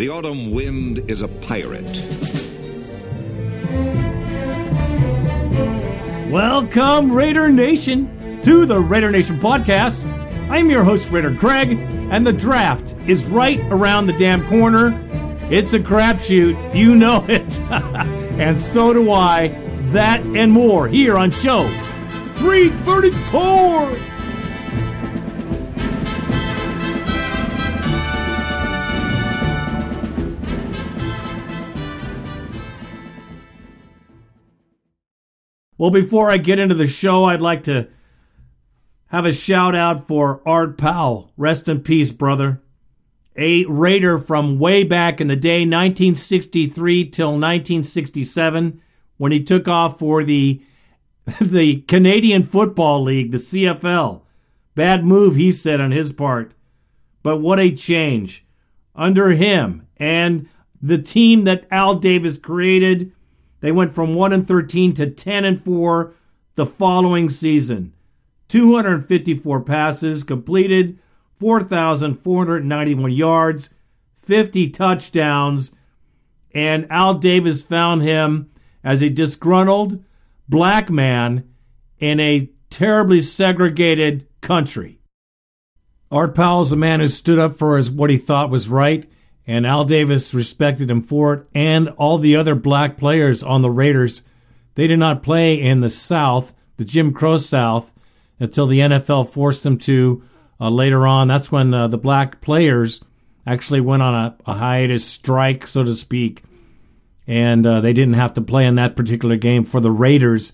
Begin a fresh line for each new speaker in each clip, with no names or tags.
The autumn wind is a pirate.
Welcome, Raider Nation, to the Raider Nation podcast. I'm your host, Raider Greg, and the draft is right around the damn corner. It's a crapshoot, you know it. and so do I. That and more here on show 334. Well, before I get into the show, I'd like to have a shout out for Art Powell. Rest in peace, brother. A Raider from way back in the day, 1963 till 1967, when he took off for the the Canadian Football League, the CFL. Bad move, he said on his part. But what a change. Under him and the team that Al Davis created, they went from 1 and 13 to 10 and 4 the following season. 254 passes completed, 4,491 yards, 50 touchdowns, and Al Davis found him as a disgruntled black man in a terribly segregated country. Art Powell is a man who stood up for his, what he thought was right, and Al Davis respected him for it, and all the other black players on the Raiders. They did not play in the South, the Jim Crow South until the NFL forced them to uh, later on. That's when uh, the black players actually went on a, a, hiatus strike, so to speak, and uh, they didn't have to play in that particular game for the Raiders.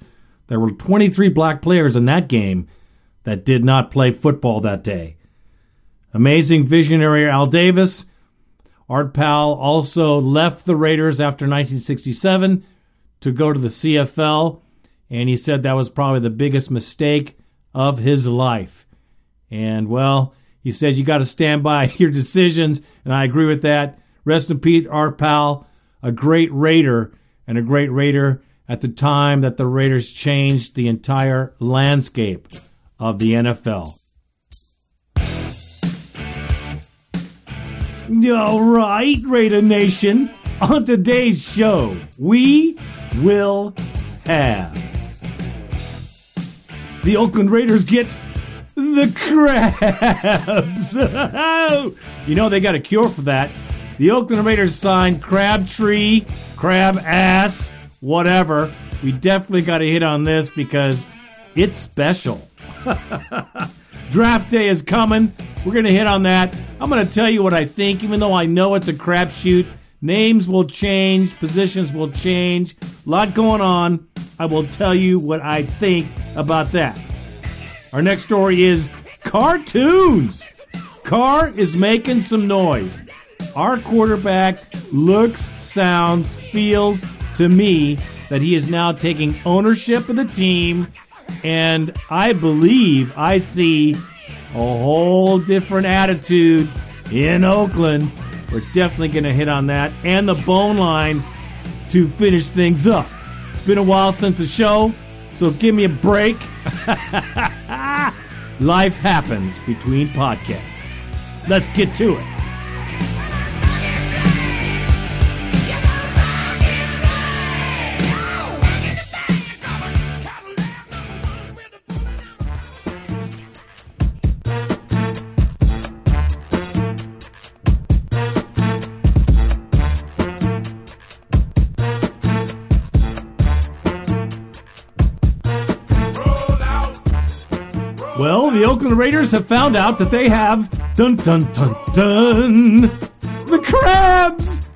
There were 23 black players in that game that did not play football that day. Amazing visionary Al Davis. Art Powell also left the Raiders after 1967 to go to the CFL, and he said that was probably the biggest mistake of his life. And well, he said you got to stand by your decisions, and I agree with that. Rest in peace, Art Powell, a great Raider and a great Raider at the time that the Raiders changed the entire landscape of the NFL. All right, Raider Nation. On today's show, we will have the Oakland Raiders get the crabs. you know they got a cure for that. The Oakland Raiders signed Crabtree, Crab Ass, whatever. We definitely got to hit on this because it's special. Draft day is coming. We're going to hit on that. I'm going to tell you what I think, even though I know it's a crapshoot. Names will change, positions will change, a lot going on. I will tell you what I think about that. Our next story is Carr-Toons. Carr is making some noise. Our quarterback looks, sounds, feels to me that he is now taking ownership of the team, and I believe I see whole different attitude in Oakland. We're definitely going to hit on that and the bone line to finish things up. It's been a while since the show, so give me a break. Life happens between podcasts. Let's get to it. The Raiders have found out that they have dun dun dun dun the crabs.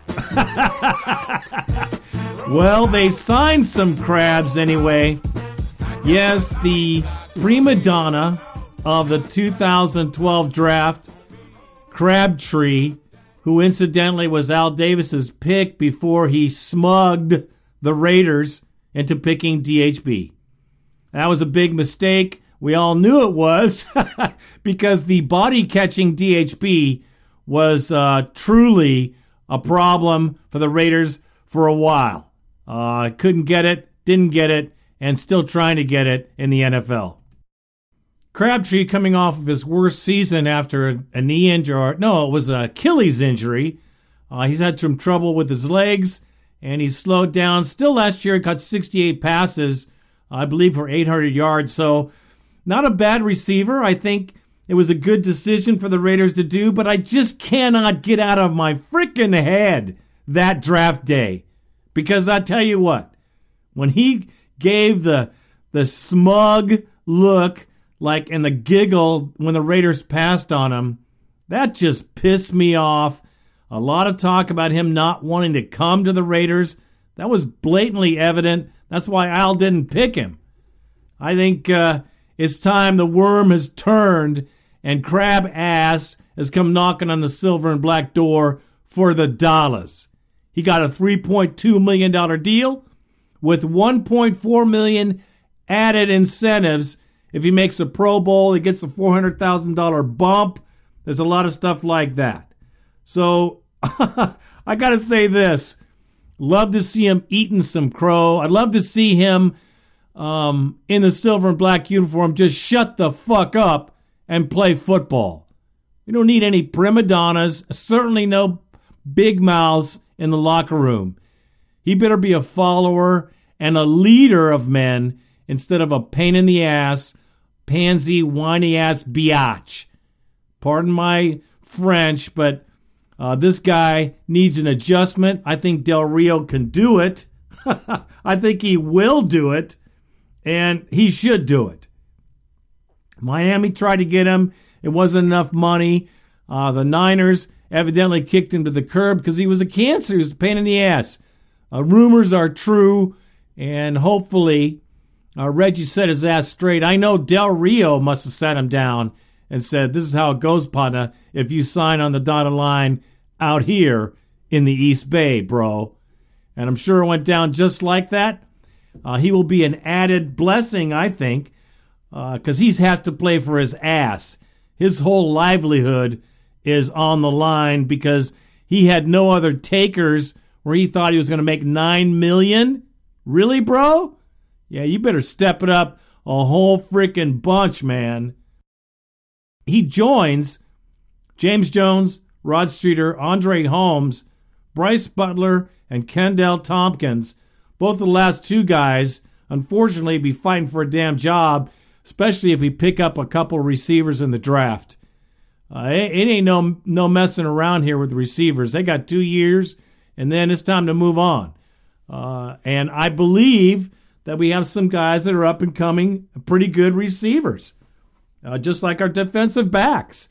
well, they signed some crabs anyway. Yes, the prima donna of the 2012 draft, Crabtree, who incidentally was Al Davis's pick before he smugged the Raiders into picking DHB. That was a big mistake. We all knew it was because the body catching DHB was uh, truly a problem for the Raiders for a while. Uh, couldn't get it, didn't get it, and still trying to get it in the NFL. Crabtree coming off of his worst season after a knee injury, no, it was an Achilles injury. Uh, he's had some trouble with his legs, and he's slowed down. Still, last year he caught 68 passes, I believe, for 800 yards. So, not a bad receiver. I think it was a good decision for the Raiders to do, but I just cannot get out of my freaking head that draft day. Because I tell you what, when he gave the the smug look like and the giggle when the Raiders passed on him, that just pissed me off. A lot of talk about him not wanting to come to the Raiders. That was blatantly evident. That's why Al didn't pick him. I think uh, it's time the worm has turned and Crab Ass has come knocking on the silver and black door for the dollars. He got a $3.2 million deal with 1.4 million added incentives. If he makes a Pro Bowl, he gets a $400,000 bump. There's a lot of stuff like that. So I got to say this. Love to see him eating some crow. I'd love to see him um, in the silver and black uniform just shut the fuck up and play football. We don't need any prima donnas, certainly no big mouths in the locker room. He better be a follower and a leader of men instead of a pain in the ass, pansy, whiny ass biatch. Pardon my French, but uh, this guy needs an adjustment. I think Del Rio can do it. I think he will do it, and he should do it. Miami tried to get him. It wasn't enough money. Uh, the Niners evidently kicked him to the curb because he was a cancer. He was a pain in the ass. Uh, rumors are true, and hopefully uh, Reggie set his ass straight. I know Del Rio must have sat him down and said, This is how it goes, partner, if you sign on the dotted line out here in the East Bay, bro. And I'm sure it went down just like that. Uh, he will be an added blessing, I think, because uh, he has to play for his ass. His whole livelihood is on the line because he had no other takers where he thought he was going to make nine million. Really, bro? Yeah, you better step it up a whole freaking bunch, man. He joins James Jones, Rod Streater, Andre Holmes, Bryce Butler, and Kenbrell Thompkins. Both the last two guys, unfortunately, be fighting for a damn job, especially if we pick up a couple receivers in the draft. Uh, it, it, ain't no no messing around here with receivers. They got two years, and then it's time to move on. Uh, and I believe that we have some guys that are up and coming, pretty good receivers, uh, just like our defensive backs.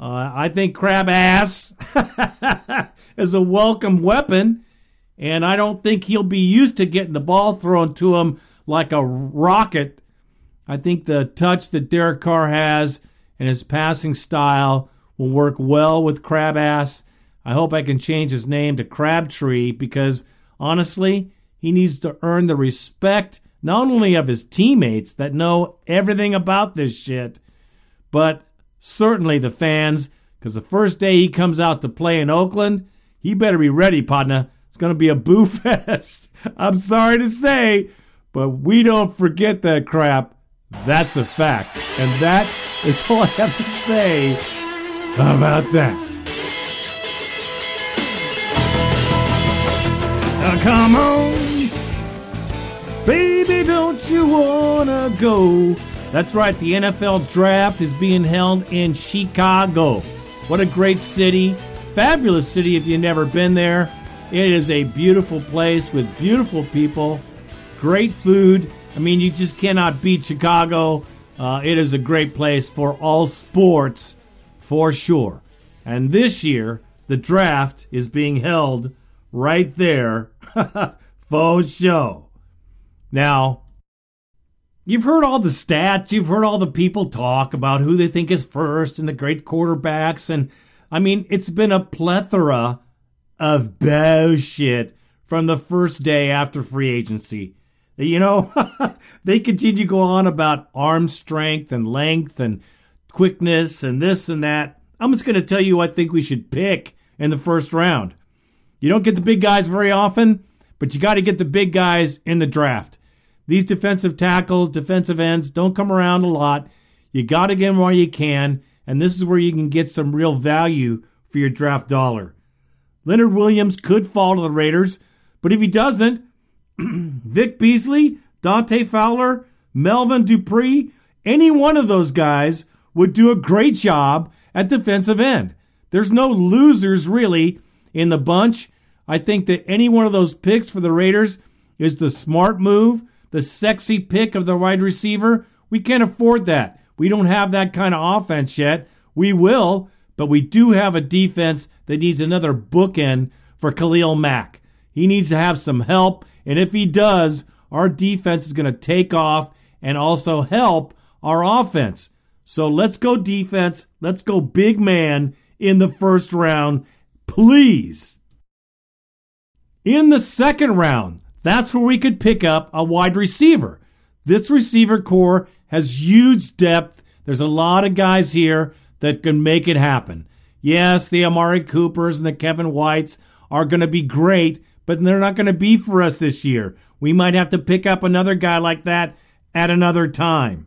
Uh, I think crab ass is a welcome weapon, and I don't think he'll be used to getting the ball thrown to him like a rocket. I think the touch that Derek Carr has and his passing style will work well with Crabass. I hope I can change his name to Crabtree because honestly, he needs to earn the respect not only of his teammates that know everything about this shit, but certainly the fans. Because the first day he comes out to play in Oakland, he better be ready, partner. It's going to be a boo fest. I'm sorry to say, but we don't forget that crap. That's a fact. And that is all I have to say about that. Now come on, baby, don't you wanna go? That's right, the NFL draft is being held in Chicago. What a great city! Fabulous city if you've never been there. It is a beautiful place with beautiful people, great food, I mean, you just cannot beat Chicago. Uh, it is a great place for all sports, for sure. And this year, the draft is being held right there, faux show. Now, you've heard all the stats, you've heard all the people talk about who they think is first and the great quarterbacks. And I mean, it's been a plethora of bullshit from the first day after free agency. You know, they continue to go on about arm strength and length and quickness and this and that. I'm just going to tell you I think we should pick in the first round. You don't get the big guys very often, but you got to get the big guys in the draft. These defensive tackles, defensive ends don't come around a lot. You got to get them while you can, and this is where you can get some real value for your draft dollar. Leonard Williams could fall to the Raiders, but if he doesn't, Vic Beasley, Dante Fowler, Melvin Dupree, any one of those guys would do a great job at defensive end. There's no losers really in the bunch. I think that any one of those picks for the Raiders is the smart move, the sexy pick of the wide receiver. We can't afford that. We don't have that kind of offense yet. We will, but we do have a defense that needs another bookend for Khalil Mack. He needs to have some help, and if he does, our defense is going to take off and also help our offense. So let's go defense. Let's go big man in the first round, please. In the second round, that's where we could pick up a wide receiver. This receiver corps has huge depth. There's a lot of guys here that can make it happen. Yes, the Amari Coopers and the Kevin Whites are going to be great, but they're not going to be for us this year. We might have to pick up another guy like that at another time.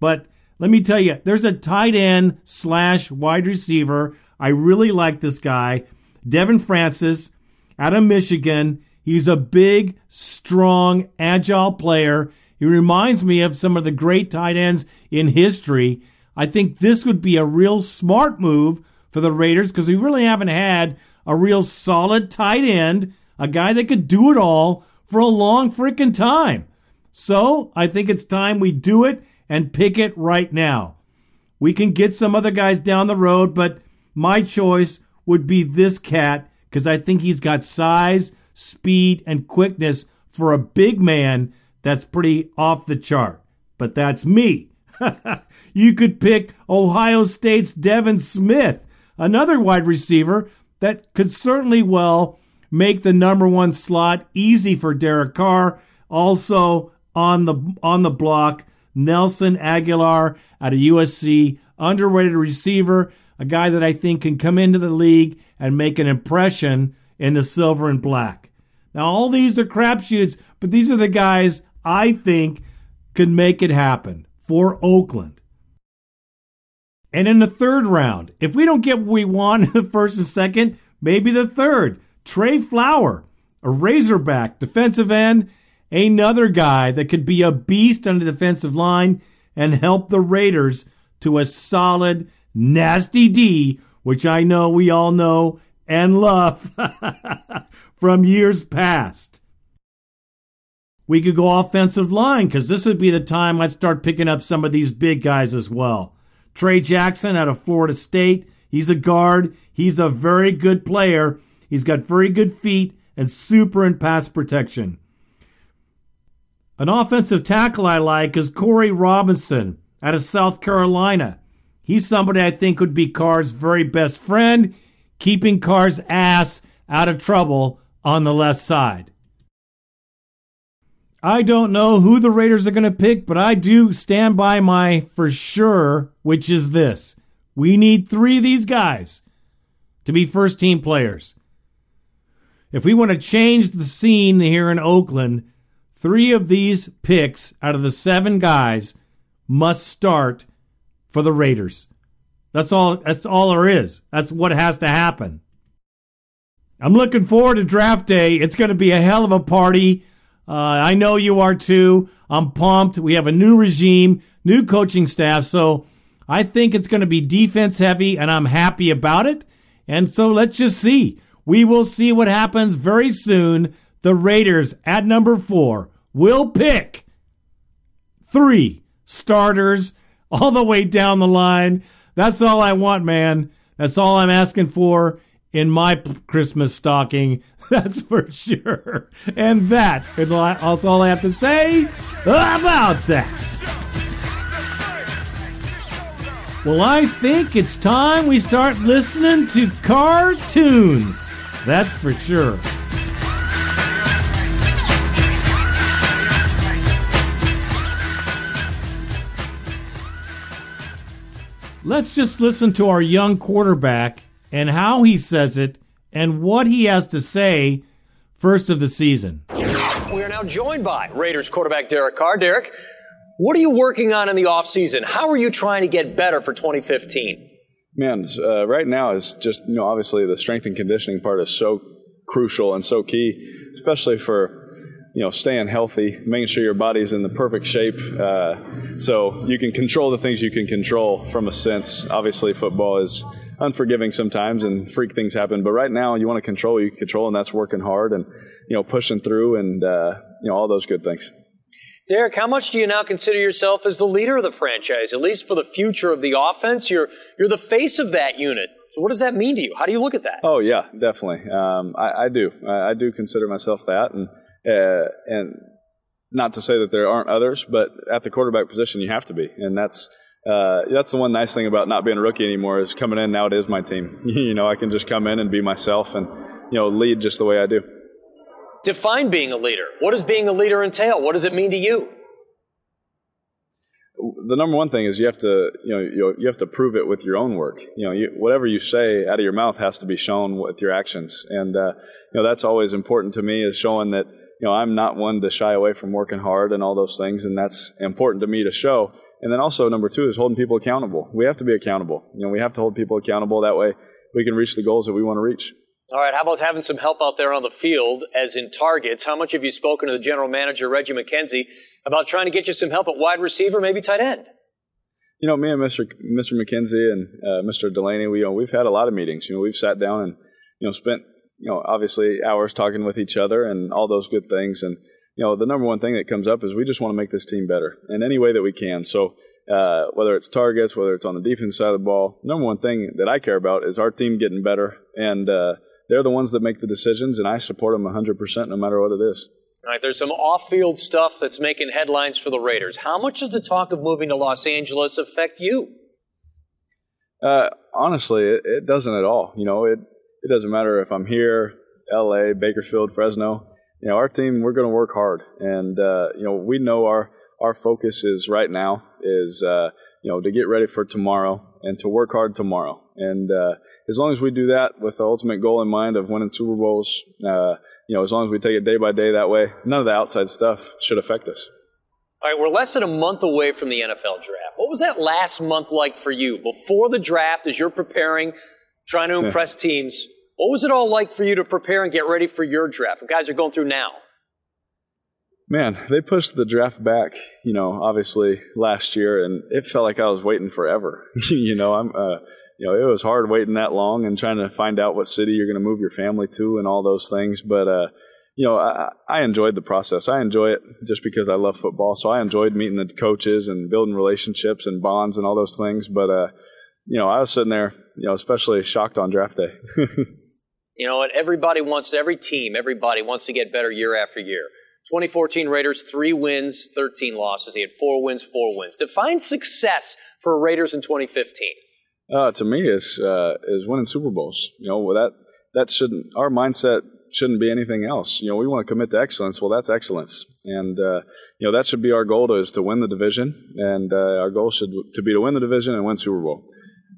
But let me tell you, there's a tight end slash wide receiver. I really like this guy, Devin Funchess, out of Michigan. He's a big, strong, agile player. He reminds me of some of the great tight ends in history. I think this would be a real smart move for the Raiders because we really haven't had a real solid tight end, a guy that could do it all for a long freaking time. So I think it's time we do it and pick it right now. We can get some other guys down the road, but my choice would be this cat because I think he's got size, speed, and quickness for a big man that's pretty off the chart. But that's me. you could pick Ohio State's Devin Smith, another wide receiver that could certainly well make the number one slot easy for Derek Carr. Also on the on the block, Nelson Agholor out of USC, underrated receiver, a guy that I think can come into the league and make an impression in the silver and black. Now all these are crapshoots, but these are the guys I think could make it happen for Oakland. And in the third round, if we don't get what we want in the first and second, maybe the third. Trey Flower, a Razorback defensive end, another guy that could be a beast on the defensive line and help the Raiders to a solid, nasty D, which I know we all know and love from years past. We could go offensive line because this would be the time I'd start picking up some of these big guys as well. Trey Jackson out of Florida State. He's a guard. He's a very good player. He's got very good feet and super in pass protection. An offensive tackle I like is Corey Robinson out of South Carolina. He's somebody I think would be Carr's very best friend, keeping Carr's ass out of trouble on the left side. I don't know who the Raiders are going to pick, but I do stand by my for sure, which is this. We need three of these guys to be first team players. If we want to change the scene here in Oakland, three of these picks out of the seven guys must start for the Raiders. That's all that's all there is. That's what has to happen. I'm looking forward to draft day. It's going to be a hell of a party. Uh, I know you are too. I'm pumped. We have a new regime, new coaching staff. So I think it's going to be defense heavy, and I'm happy about it. And so let's just see. We will see what happens very soon. The Raiders at number four will pick three starters all the way down the line. That's all I want, man. That's all I'm asking for in my Christmas stocking. That's for sure. And that is all I have to say about that. Well, I think it's time we start listening to Carr-Toons. That's for sure. Let's just listen to our young quarterback and how he says it and what he has to say first of the season.
We are now joined by Raiders quarterback Derek Carr. Derek, what are you working on in the offseason? How are you trying to get better for 2015?
Man, uh, right now is just you know obviously the strength and conditioning part is so crucial and so key, especially for you know staying healthy, making sure your body's in the perfect shape, uh, so you can control the things you can control. From a sense, obviously football is unforgiving sometimes and freak things happen, but right now you want to control what you can control, and that's working hard and you know pushing through and uh, you know all those good things.
Derek, how much do you now consider yourself as the leader of the franchise, at least for the future of the offense? You're you're the face of that unit. So what does that mean to you? How do you look at that?
Oh yeah, definitely. Um, I, I, do. I, I, do consider myself that, and uh, and not to say that there aren't others, but at the quarterback position, you have to be, and that's. Uh, that's the one nice thing about not being a rookie anymore is coming in now it is my team you know i can just come in and be myself and you know lead just the way i do
define being a leader. What does being a leader entail? What does it mean to you?
The number one thing is you have to, you know, you have to prove it with your own work. You know, you, whatever you say out of your mouth has to be shown with your actions, and uh, you know that's always important to me is showing that you know I'm not one to shy away from working hard and all those things, and that's important to me to show. And then also number two is holding people accountable. We have to be accountable. You know, we have to hold people accountable. That way, we can reach the goals that we want to reach.
All right, how about having some help out there on the field, as in targets? How much have you spoken to the general manager, Reggie McKenzie, about trying to get you some help at wide receiver, maybe tight end?
You know, me and Mr. Mr. McKenzie and uh, Mr. Delaney, we you know we've had a lot of meetings. You know, we've sat down and you know spent you know obviously hours talking with each other and all those good things. And you know, the number one thing that comes up is we just want to make this team better in any way that we can. So uh, whether it's targets, whether it's on the defense side of the ball, number one thing that I care about is our team getting better and. Uh, they're the ones that make the decisions, and I support them 100% no matter what it is.
All right, there's some off field stuff that's making headlines for the Raiders. How much does the talk of moving to Los Angeles affect you?
Uh, honestly, it, it, doesn't at all. You know, it, it doesn't matter if I'm here, LA, Bakersfield, Fresno. You know, our team, we're going to work hard. And, uh, you know, we know our, our focus is right now is, uh, you know, to get ready for tomorrow and to work hard tomorrow. And uh, as long as we do that with the ultimate goal in mind of winning Super Bowls, uh, you know, as long as we take it day by day that way, none of the outside stuff should affect us.
All right, we're less than a month away from the NFL draft. What was that last month like for you before the draft as you're preparing, trying to impress teams? What was it all like for you to prepare and get ready for your draft? The guys are going through now?
Man, they pushed the draft back, you know, obviously last year, and it felt like I was waiting forever. you know, I'm, uh, you know, it was hard waiting that long and trying to find out what city you're going to move your family to and all those things. But, uh, you know, I, I enjoyed the process. I enjoy it just because I love football. So I enjoyed meeting the coaches and building relationships and bonds and all those things. But, uh, you know, I was sitting there, you know, especially shocked on draft day.
you know what? Everybody wants, every team, everybody wants to get better year after year. 2014 Raiders, three wins, 13 losses. He had four wins, four wins. Define success for Raiders in 2015.
Uh, to me, is uh, is winning Super Bowls. You know, that that shouldn't our mindset shouldn't be anything else. You know, we want to commit to excellence. Well, that's excellence, and uh, you know that should be our goal to, is to win the division, and uh, our goal should to be to win the division and win Super Bowl.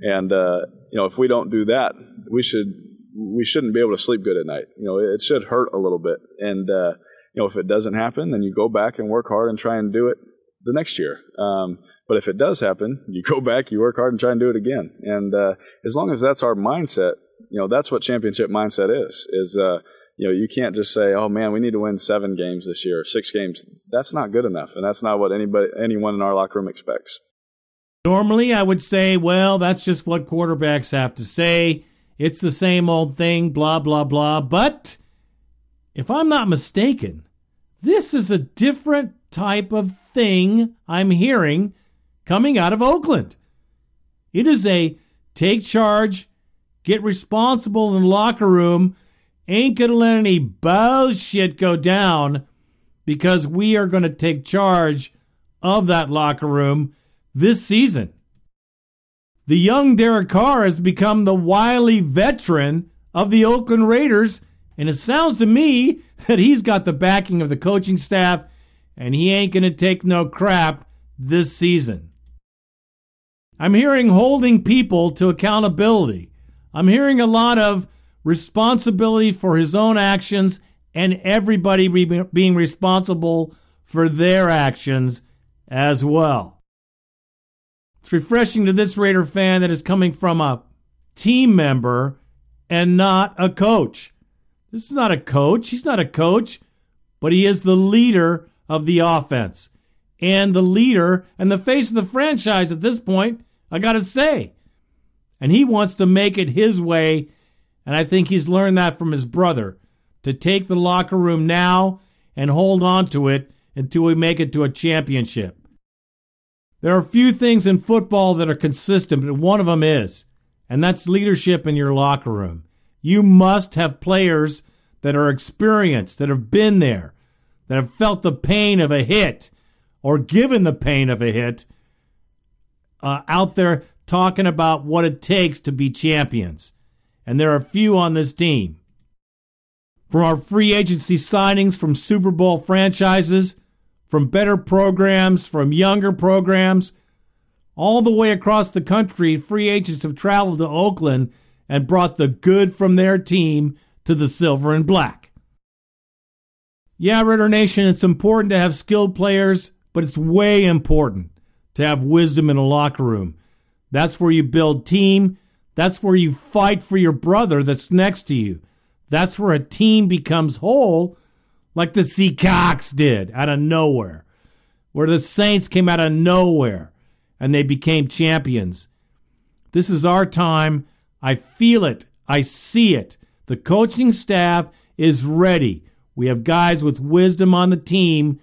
And uh, you know, if we don't do that, we should we shouldn't be able to sleep good at night. You know, it should hurt a little bit, and uh, you know, if it doesn't happen, then you go back and work hard and try and do it the next year. Um, but if it does happen, you go back, you work hard, and try and do it again. And uh, as long as that's our mindset, you know, that's what championship mindset is. Is uh, you know, you can't just say, "Oh man, we need to win seven games this year, six games." That's not good enough, and that's not what anybody, anyone in our locker room expects.
Normally, I would say, "Well, that's just what quarterbacks have to say. It's the same old thing, blah blah blah." But if I'm not mistaken, this is a different type of thing I'm hearing coming out of Oakland. It is a take charge, get responsible in the locker room, ain't going to let any bullshit go down because we are going to take charge of that locker room this season. The young Derek Carr has become the wily veteran of the Oakland Raiders, and it sounds to me that he's got the backing of the coaching staff and he ain't going to take no crap this season. I'm hearing holding people to accountability. I'm hearing a lot of responsibility for his own actions and everybody re- being responsible for their actions as well. It's refreshing to this Raider fan that is coming from a team member and not a coach. This is not a coach. He's not a coach, but he is the leader of the offense and the leader and the face of the franchise at this point, I got to say. And he wants to make it his way. And I think he's learned that from his brother to take the locker room now and hold on to it until we make it to a championship. There are a few things in football that are consistent, but one of them is, and that's leadership in your locker room. You must have players that are experienced, that have been there, that have felt the pain of a hit or given the pain of a hit uh, out there talking about what it takes to be champions. And there are few on this team. From our free agency signings from Super Bowl franchises, from better programs, from younger programs, all the way across the country, free agents have traveled to Oakland and brought the good from their team to the silver and black. Yeah, Raider Nation, it's important to have skilled players but it's way important to have wisdom in a locker room. That's where you build team. That's where you fight for your brother that's next to you. That's where a team becomes whole, like the Seahawks did out of nowhere, where the Saints came out of nowhere and they became champions. This is our time. I feel it. I see it. The coaching staff is ready. We have guys with wisdom on the team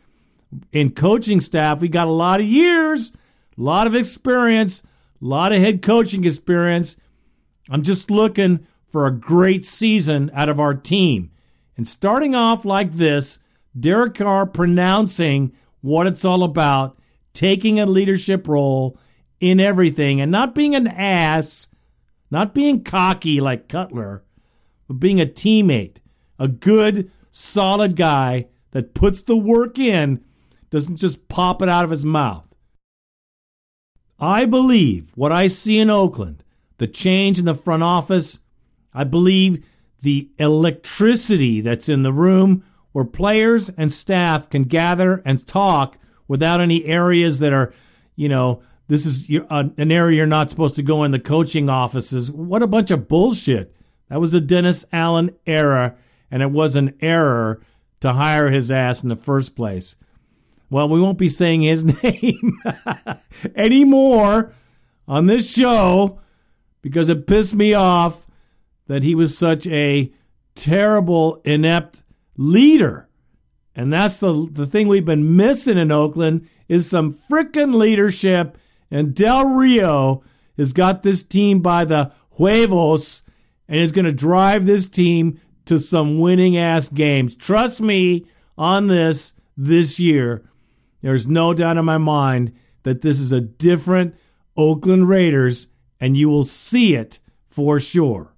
in coaching staff, we got a lot of years, a lot of experience, a lot of head coaching experience. I'm just looking for a great season out of our team. And starting off like this, Derek Carr pronouncing what it's all about, taking a leadership role in everything, and not being an ass, not being cocky like Cutler, but being a teammate, a good, solid guy that puts the work in doesn't just pop it out of his mouth. I believe what I see in Oakland, the change in the front office, I believe the electricity that's in the room where players and staff can gather and talk without any areas that are, you know, this is uh, an area you're not supposed to go in the coaching offices. What a bunch of bullshit. That was a Dennis Allen era, and it was an error to hire his ass in the first place. Well, we won't be saying his name anymore on this show because it pissed me off that he was such a terrible, inept leader. And that's the, the thing we've been missing in Oakland is some frickin' leadership. And Del Rio has got this team by the huevos and is going to drive this team to some winning ass games. Trust me on this this year. There's no doubt in my mind that this is a different Oakland Raiders, and you will see it for sure.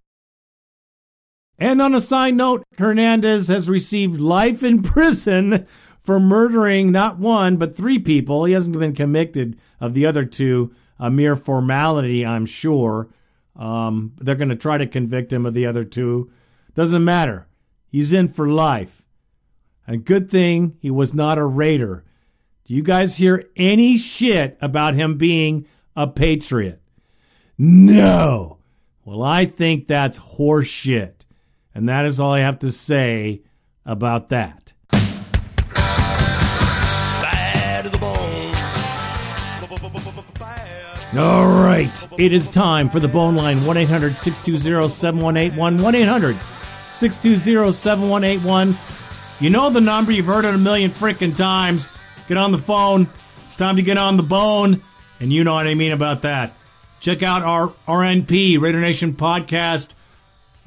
And on a side note, Hernandez has received life in prison for murdering not one, but three people. He hasn't been convicted of the other two, a mere formality, I'm sure. Um, they're going to try to convict him of the other two. Doesn't matter. He's in for life. A good thing he was not a Raider. Do you guys hear any shit about him being a patriot? No. Well, I think that's horseshit. And that is all I have to say about that. All right. It is time for the bone line 1 800 620 7181. 1 800 620 7181. You know the number, you've heard it a million freaking times. Get on the phone. It's time to get on the bone. And you know what I mean about that. Check out our RNP, Raider Nation Podcast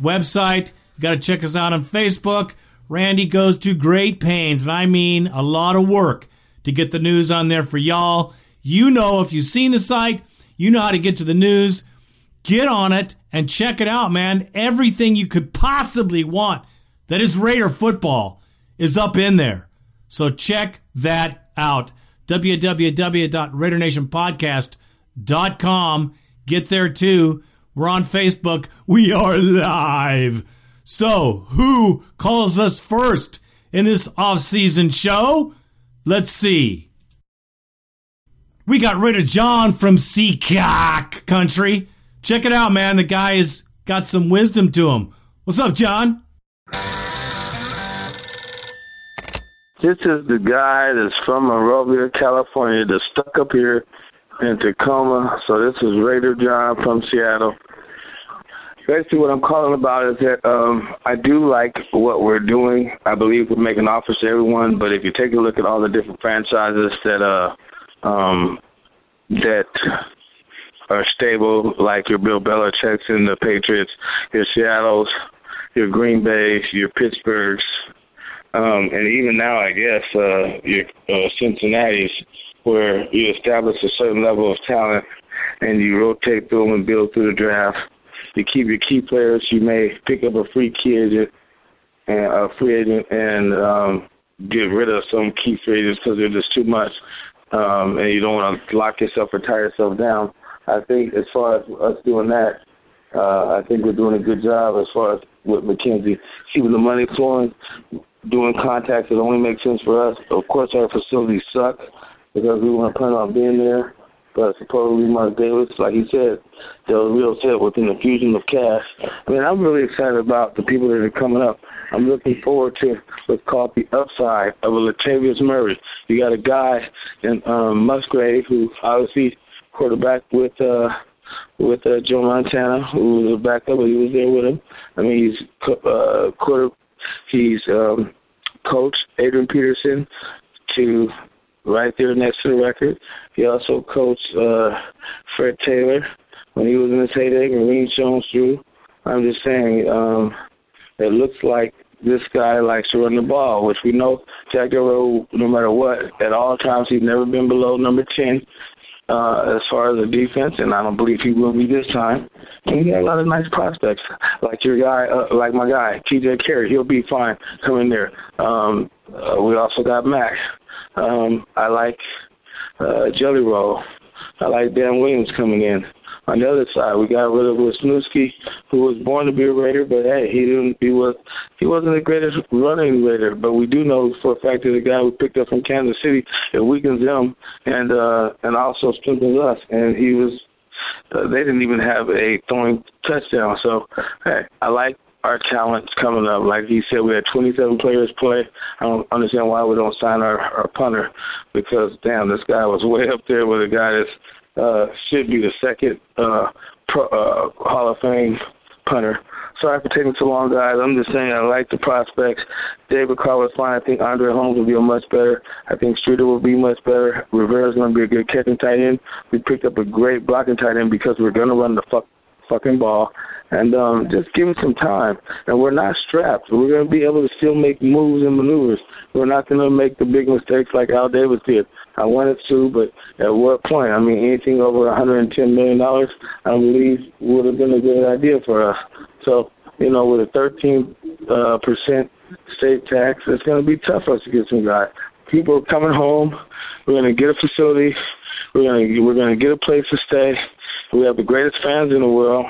website. You got to check us out on Facebook. Randy goes to great pains, and I mean a lot of work to get the news on there for y'all. You know, if you've seen the site, you know how to get to the news. Get on it and check it out, man. Everything you could possibly want that is Raider football is up in there. So check that out. www.RaiderNationPodcast.com. Get there too. We're on Facebook. We are live. So, who calls us first in this off-season show? Let's see. We got rid of John from Seacock country. Check it out, man. The guy has got some wisdom to him. What's up, John?
This is the guy that's from Monrovia, California, that's stuck up here in Tacoma. So this is Raider John from Seattle. Basically, what I'm calling about is that um, I do like what we're doing. I believe we're making offers to everyone, but if you take a look at all the different franchises that uh, um, that are stable, like your Bill Belichick's and the Patriots, your Seattle's, your Green Bay's, your Pittsburgh's, um, and even now, I guess, uh, your uh, Cincinnati's, where you establish a certain level of talent and you rotate through them and build through the draft. You keep your key players. You may pick up a free key agent and a free agent and um, get rid of some key free agents because they're just too much, um, and you don't want to lock yourself or tie yourself down. I think as far as us doing that, uh, I think we're doing a good job as far as with McKenzie, keeping the money flowing, doing contacts that only make sense for us. Of course, our facilities suck because we weren't planning on being there. But supposedly Mark Davis, like he said, they'll real set with an infusion of cash. I mean, I'm really excited about the people that are coming up. I'm looking forward to what's called the upside of a Latavius Murray. You got a guy in um, Musgrave who obviously quarterback with uh, with uh, Joe Montana, who was a backup, but he was there with him. I mean, he's uh, quarter He's um, coached Adrian Peterson to right there next to the record. He also coached uh, Fred Taylor when he was in his heyday. Maurice Jones Drew. I'm just saying, um, it looks like this guy likes to run the ball, which we know Jack Del no matter what, at all times, he's never been below number 10 uh, as far as the defense, and I don't believe he will be this time. He got a lot of nice prospects, like your guy, uh, like my guy, T.J. Carrie. He'll be fine coming there. Um, uh, we also got Max. Um, I like uh, Jelly Roll. I like Dan Williams coming in. On the other side, we got rid of Wisniewski, who was born to be a Raider, but hey, he didn't. He was he wasn't the greatest running Raider, but we do know for a fact that the guy we picked up from Kansas City it weakens them and uh and also strengthens us. And he was uh, they didn't even have a throwing touchdown. So hey, I like our talents coming up. Like he said, we had 27 players play. I don't understand why we don't sign our, our punter because damn, this guy was way up there with a guy that's uh, should be the second uh, pro, uh, Hall of Fame punter. Sorry for taking so long, guys. I'm just saying I like the prospects. David Carr was fine. I think Andre Holmes will be a much better. I think Streater will be much better. Rivera's going to be a good catching tight end. We picked up a great blocking tight end because we're going to run the fuck, fucking ball and um, just give it some time. And we're not strapped. We're going to be able to still make moves and maneuvers. We're not going to make the big mistakes like Al Davis did. I wanted to, but at what point? I mean, anything over 110 million dollars, I believe, would have been a good idea for us. So, you know, with a 13 uh, percent state tax, it's going to be tough for us to get some guys. People are coming home. We're going to get a facility. We're going to we're going to get a place to stay. We have the greatest fans in the world.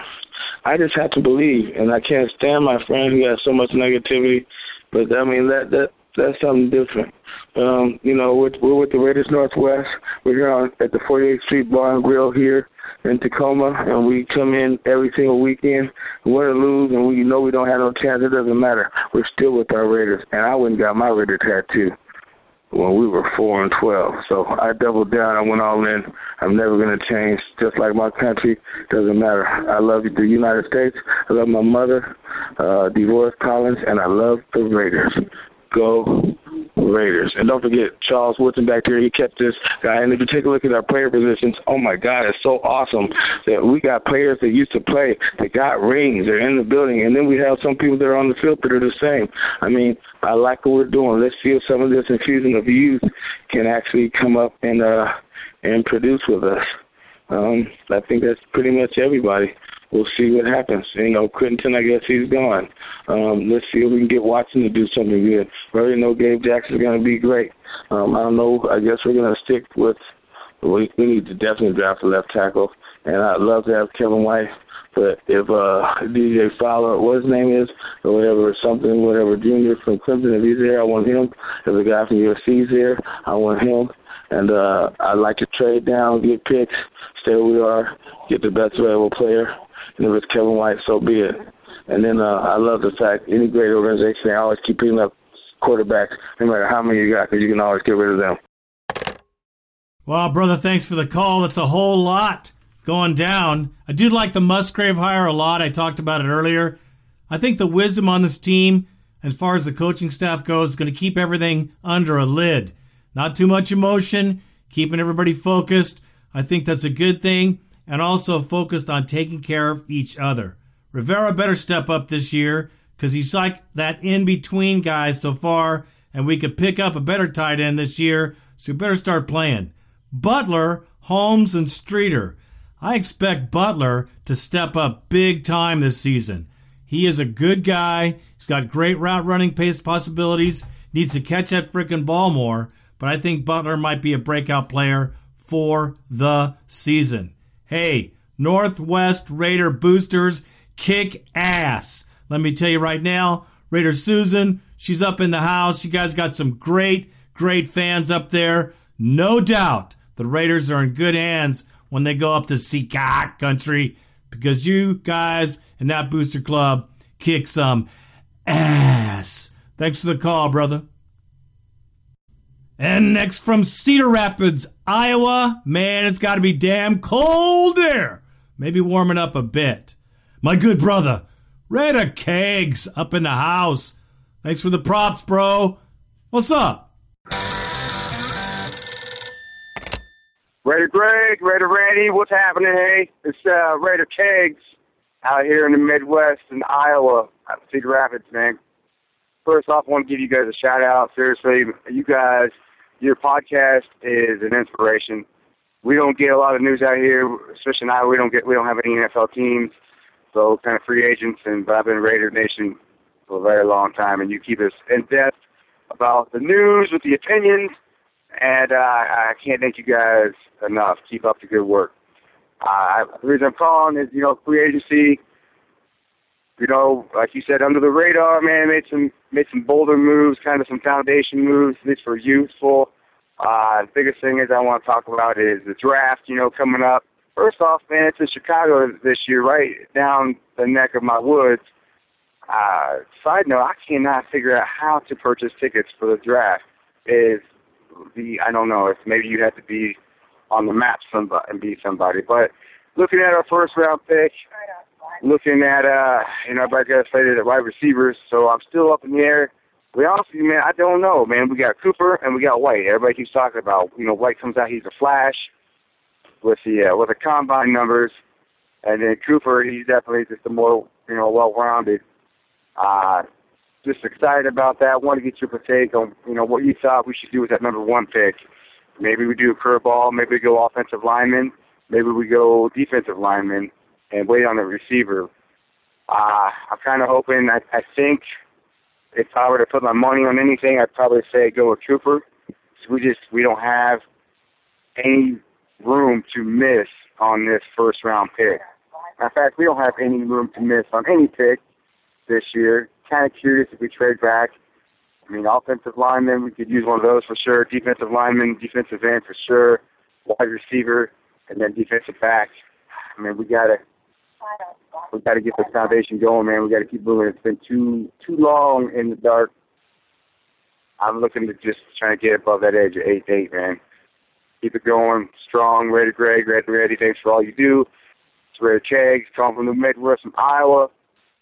I just have to believe, and I can't stand my friend who has so much negativity. But I mean that that that's something different. Um, you know, we're, we're with the Raiders Northwest. We're here on, at the 48th Street Bar and Grill here in Tacoma, and we come in every single weekend, We win or lose, and we know we don't have no chance. It doesn't matter. We're still with our Raiders, and I and got my Raider tattoo when we were four and twelve. So I doubled down. I went all in. I'm never gonna change. Just like my country, doesn't matter. I love the United States. I love my mother, uh, DeVorest Collins, and I love the Raiders. Go Raiders. And don't forget Charles Woodson back there. He kept this guy. And if you take a look at our player positions, oh my God, it's so awesome that we got players that used to play that got rings. They're in the building, and then we have some people that are on the field that are the same. I mean, I like what we're doing. Let's see if some of this infusion of youth can actually come up and uh and produce with us. Um, I think that's pretty much everybody we'll see what happens. You know, Quinton, I guess he's gone. Um, let's see if we can get Watson to do something good. We already know Gabe Jackson's going to be great. Um, I don't know. I guess we're going to stick with. We, we need to definitely draft a left tackle, and I'd love to have Kevin White. But if uh, DJ Fowler, what his name is, or whatever, something, whatever, Junior from Clemson, if he's there, I want him. If the guy from USC's there, I want him. And uh, I like to trade down, get picks, stay where we are, get the best available player. And if it's Kevin White, so be it. And then uh, I love the fact any great organization, they always keep picking up quarterbacks, no matter how many you got, because you can always get rid of them.
Well, brother, thanks for the call. That's a whole lot going down. I do like the Musgrave hire a lot. I talked about it earlier. I think the wisdom on this team, as far as the coaching staff goes, is going to keep everything under a lid. Not too much emotion, keeping everybody focused. I think that's a good thing, and also focused on taking care of each other. Rivera better step up this year because he's like that in between guy so far, and we could pick up a better tight end this year, so we better start playing. Butler, Holmes, and Streater. I expect Butler to step up big time this season. He is a good guy. He's got great route running pace possibilities. Needs to catch that freaking ball more, but I think Butler might be a breakout player for the season. Hey, Northwest Raider boosters kick ass. Let me tell you right now, Raider Susan, she's up in the house. You guys got some great, great fans up there. No doubt the Raiders are in good hands when they go up to Seahawk country because you guys in that booster club kick some ass. Thanks for the call, brother. And next from Cedar Rapids, Iowa. Man, it's got to be damn cold there. Maybe warming up a bit. My good brother, Raider Kegs up in the house. Thanks for the props, bro. What's up?
Raider Greg, Raider Randy, what's happening? Hey, it's uh, Raider Kegs out here in the Midwest in Iowa, Cedar Rapids, man. First off, I want to give you guys a shout out. Seriously, you guys, your podcast is an inspiration. We don't get a lot of news out here, especially now. We don't get, we don't have any NFL teams, so kind of free agents. And but I've been Raider Nation for a very long time, and you keep us in depth about the news with the opinions and uh, I can't thank you guys enough. Keep up the good work. Uh, the reason I'm calling is, you know, free agency. You know, like you said, under the radar, man, made some made some bolder moves, kind of some foundation moves. These were youthful. Uh, the biggest thing is I want to talk about is the draft. You know, coming up. First off, man, it's in Chicago this year, right down the neck of my woods. Uh, side note, I cannot figure out how to purchase tickets for the draft. Is the I don't know if maybe you have to be on the map somebody and be somebody. But looking at our first round pick, looking at uh you know I got slated at wide receivers, so I'm still up in the air. We honestly, man, I don't know, man. We got Cooper and we got White. Everybody keeps talking about, you know, White comes out, he's a flash with the uh, with the combine numbers, and then Cooper, he's definitely just a more, you know, well-rounded. Uh, just excited about that. Want to get your take on you know what you thought we should do with that number one pick. Maybe we do a curveball. Maybe we go offensive lineman. Maybe we go defensive lineman and wait on the receiver. Uh, I'm kind of hoping. I, I think if I were to put my money on anything, I'd probably say go with Cooper. So we just we don't have any room to miss on this first round pick. In fact, we don't have any room to miss on any pick this year kind of curious if we trade back. I mean, offensive lineman, we could use one of those for sure. Defensive lineman, defensive end for sure. Wide receiver, and then defensive back. I mean, we gotta we gotta get the foundation going, man. We gotta keep moving. It's been too too long in the dark. I'm looking to just try to get above that edge of eight eight, man. Keep it going, strong, ready, Greg, ready, ready. Thanks for all you do. It's Raider Kegs, calling from the Midwest from Iowa.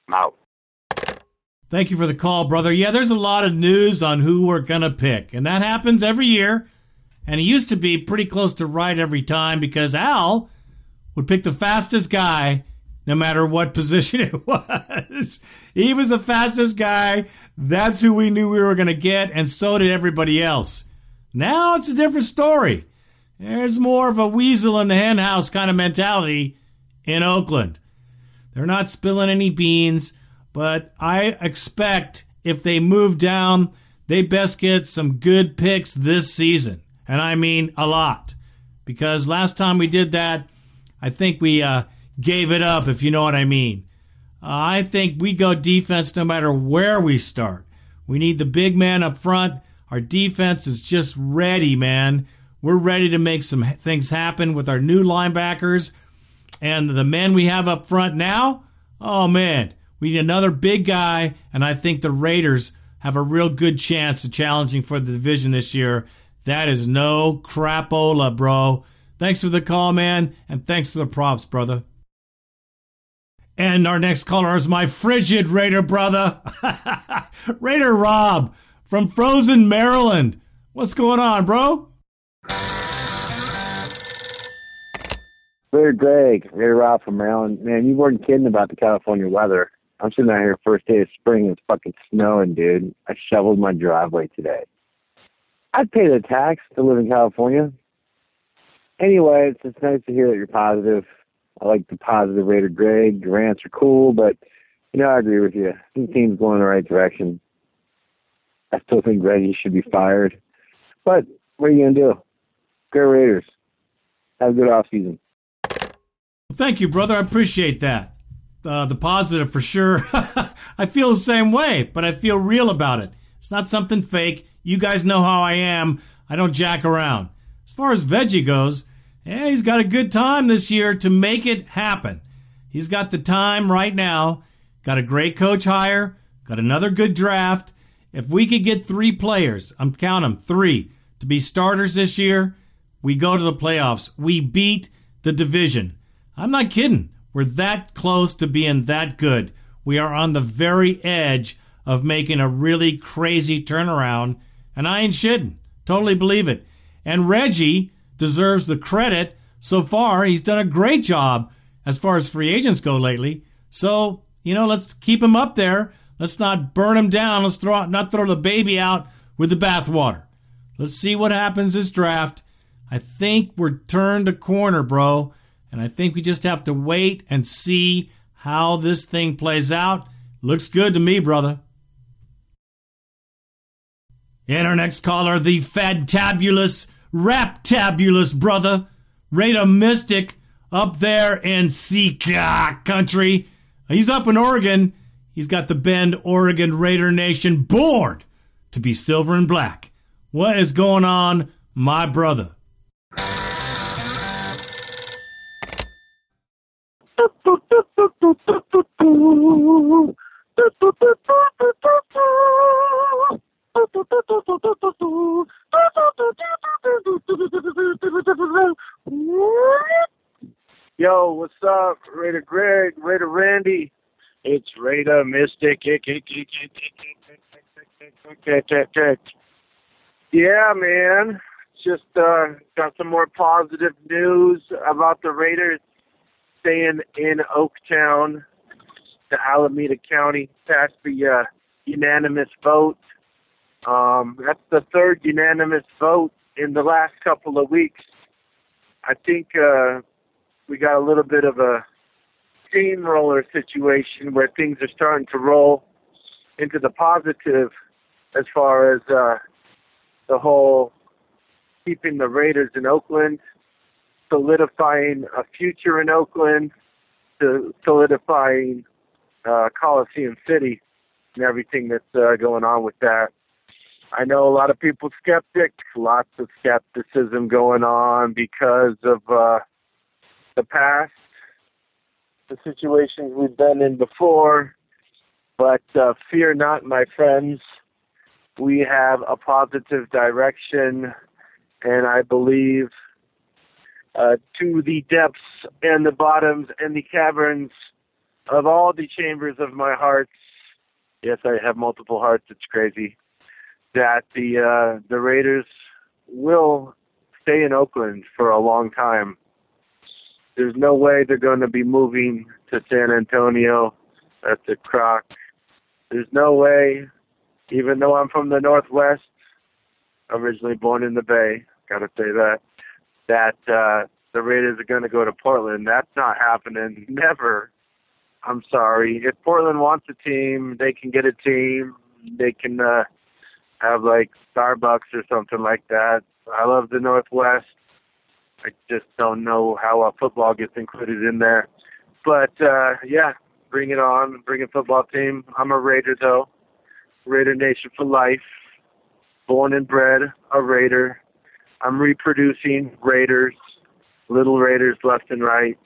I'm out.
Thank you for the call, brother. Yeah, there's a lot of news on who we're to pick, and that happens every year. And he used to be pretty close to right every time because Al would pick the fastest guy no matter what position it was. he was the fastest guy. That's who we knew we were going to get, and so did everybody else. Now it's a different story. There's more of a weasel in the henhouse kind of mentality in Oakland. They're not spilling any beans. But I expect if they move down, they best get some good picks this season. And I mean a lot. Because last time we did that, I think we uh, gave it up, if you know what I mean. I think we go defense no matter where we start. We need the big man up front. Our defense is just ready, man. We're ready to make some things happen with our new linebackers and the men we have up front now. Oh man, we need another big guy, and I think the Raiders have a real good chance of challenging for the division this year. That is no crapola, bro. Thanks for the call, man, and thanks for the props, brother. And our next caller is my frigid Raider brother, Raider Rob from Frozen, Maryland. What's going on, bro?
Raider Greg, Raider Rob from Maryland. Man, you weren't kidding about the California weather. I'm sitting out here first day of spring and it's fucking snowing, dude. I shoveled my driveway today. I'd pay the tax to live in California. Anyway, it's just nice to hear that you're positive. I like the positive Raider Greg. Your rants are cool, but you know, I agree with you. I The team's going in the right direction. I still think Reggie should be fired. But what are you gonna do? Go Raiders. Have a good off season.
Thank you, brother. I appreciate that. Uh, the positive for sure. I feel the same way, but I feel real about it. It's not something fake. You guys know how I am. I don't jack around. As far as Reggie goes, yeah, he's got a good time this year to make it happen. He's got the time right now, got a great coach hire, got another good draft. If we could get three players, I'm counting them, three, to be starters this year, we go to the playoffs. We beat the division. I'm not kidding. We're that close to being that good. We are on the very edge of making a really crazy turnaround, and I ain't shitting. Totally believe it. And Reggie deserves the credit. So far, he's done a great job as far as free agents go lately. So, you know, let's keep him up there. Let's not burn him down. Let's throw not throw the baby out with the bathwater. Let's see what happens this draft. I think we're turned a corner, bro. And I think we just have to wait and see how this thing plays out. Looks good to me, brother. And our next caller, the fantabulous, raptabulous brother, Raider Mystic, up there in Sika country. He's up in Oregon. He's got the Bend, Oregon Raider Nation bored to be silver and black. What is going on, my brother?
Yeah, man. Just uh, got some more positive news about the Raiders staying in Oaktown, the Alameda County, passed the uh, unanimous vote. Um, that's the third unanimous vote in the last couple of weeks. I think uh, we got a little bit of a steamroller situation where things are starting to roll into the positive as far as uh, the whole keeping the Raiders in Oakland, solidifying a future in Oakland, to solidifying uh, Coliseum City and everything that's uh, going on with that. I know a lot of people skeptic, lots of skepticism going on because of uh, the past, the situations we've been in before. But uh, fear not, my friends. We have a positive direction, and I believe uh, to the depths and the bottoms and the caverns of all the chambers of my heart. Yes, I have multiple hearts. It's crazy that the uh, the Raiders will stay in Oakland for a long time. There's no way they're going to be moving to San Antonio. That's a crock. There's no way, even though I'm from the Northwest, originally born in the Bay, got to say that, that uh, the Raiders are going to go to Portland. That's not happening. Never. I'm sorry. If Portland wants a team, they can get a team. They can uh, have like Starbucks or something like that. I love the Northwest. I just don't know how a football gets included in there. But uh yeah, bring it on, bring a football team. I'm a Raider though. Raider Nation for life. Born and bred a Raider.
I'm reproducing Raiders, little Raiders left and right,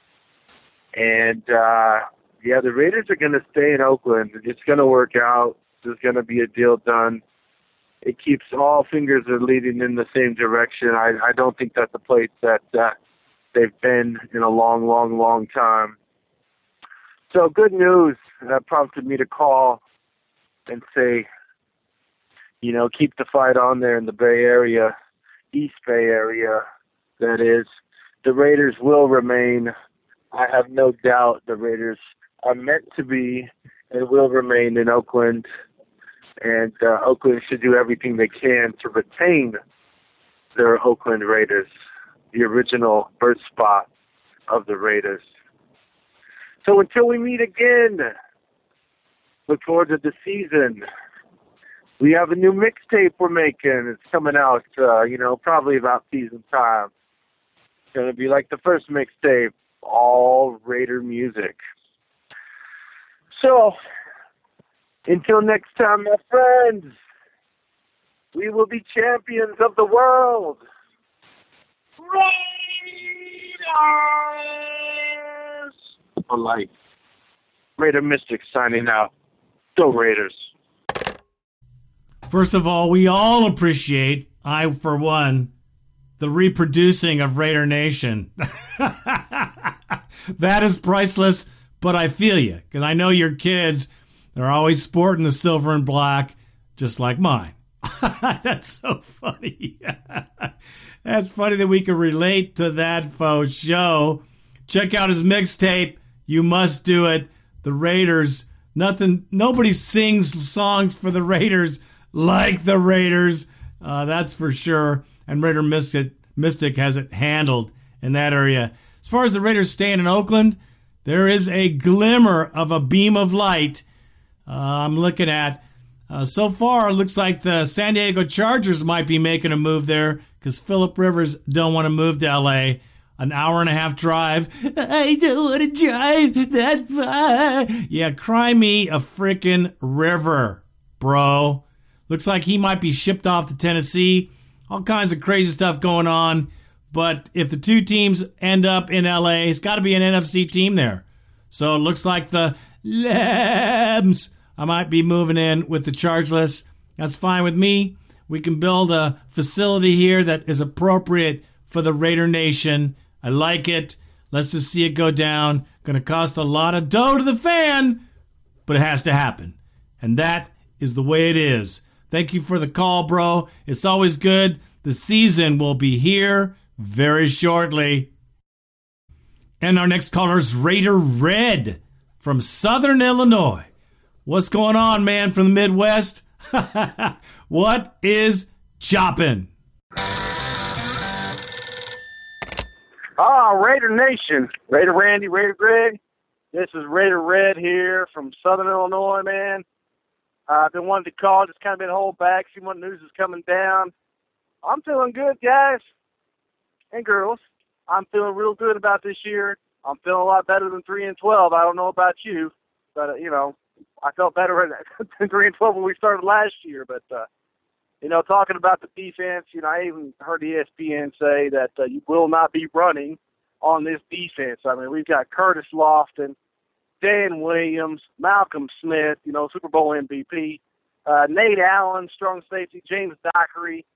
and uh, yeah, the Raiders are going to stay in Oakland. It's going to work out. There's going to be a deal done. It keeps all fingers are leading in the same direction. I I don't think that's a place that uh, they've been in a long, long, long time. So good news that prompted me to call and say, you know, keep the fight on there in the Bay Area, East Bay Area. That is, the Raiders will remain. I have no doubt the Raiders are meant to be and will remain in Oakland. And uh, Oakland should do everything they can to retain their Oakland Raiders, the original birth spot of the Raiders. So until we meet again, look forward to the season. We have a new mixtape we're making. It's coming out, uh, you know, probably about season time. It's going to be like the first mixtape, all Raider music. So, until next time, my friends, we will be champions of the world. Raiders! For life. Raider Mystic signing out. Go Raiders.
First of all, we all appreciate, I for one, the reproducing of Raider Nation. that is priceless, but I feel you, because I know your kids are always sporting the silver and black, just like mine. That's so funny. That's funny that we can relate to that faux show. Check out his mixtape. You must do it. The Raiders. Nothing. Nobody sings songs for the Raiders like the Raiders. Uh, that's for sure. And Raider Mystic, Mystic has it handled in that area. As far as the Raiders staying in Oakland, there is a glimmer of a beam of light. Uh, I'm looking at. Uh, so far, it looks like the San Diego Chargers might be making a move there because Philip Rivers don't want to move to LA. An hour and a half drive. I don't want to drive that far. Yeah, cry me a freaking river, bro. Looks like he might be shipped off to Tennessee. All kinds of crazy stuff going on. But if the two teams end up in LA, it's got to be an NFC team there. So it looks like the Lambs. I might be moving in with the Chargeless. That's fine with me. We can build a facility here that is appropriate for the Raider Nation. I like it. Let's just see it go down. Going to cost a lot of dough to the fan, but it has to happen. And that is the way it is. Thank you for the call, bro. It's always good. The season will be here very shortly. And our next caller is Raider Red from Southern Illinois. What's going on, man, from the Midwest? what is chopping?
Ah, Raider Nation. Raider Randy, Raider Greg. This is Raider Red here from Southern Illinois, man. Uh, I've been wanting to call, just kind of been holding back, see what news is coming down. I'm feeling good, guys and girls. I'm feeling real good about this year. I'm feeling a lot better than three and twelve. I don't know about you, but uh, you know, I felt better than three and twelve when we started last year. But uh, you know, talking about the defense, you know, I even heard ESPN say that uh, you will not be running on this defense. I mean, we've got Curtis Lofton, Dan Williams, Malcolm Smith, you know, Super Bowl MVP, uh, Nate Allen, strong safety, James Dockery,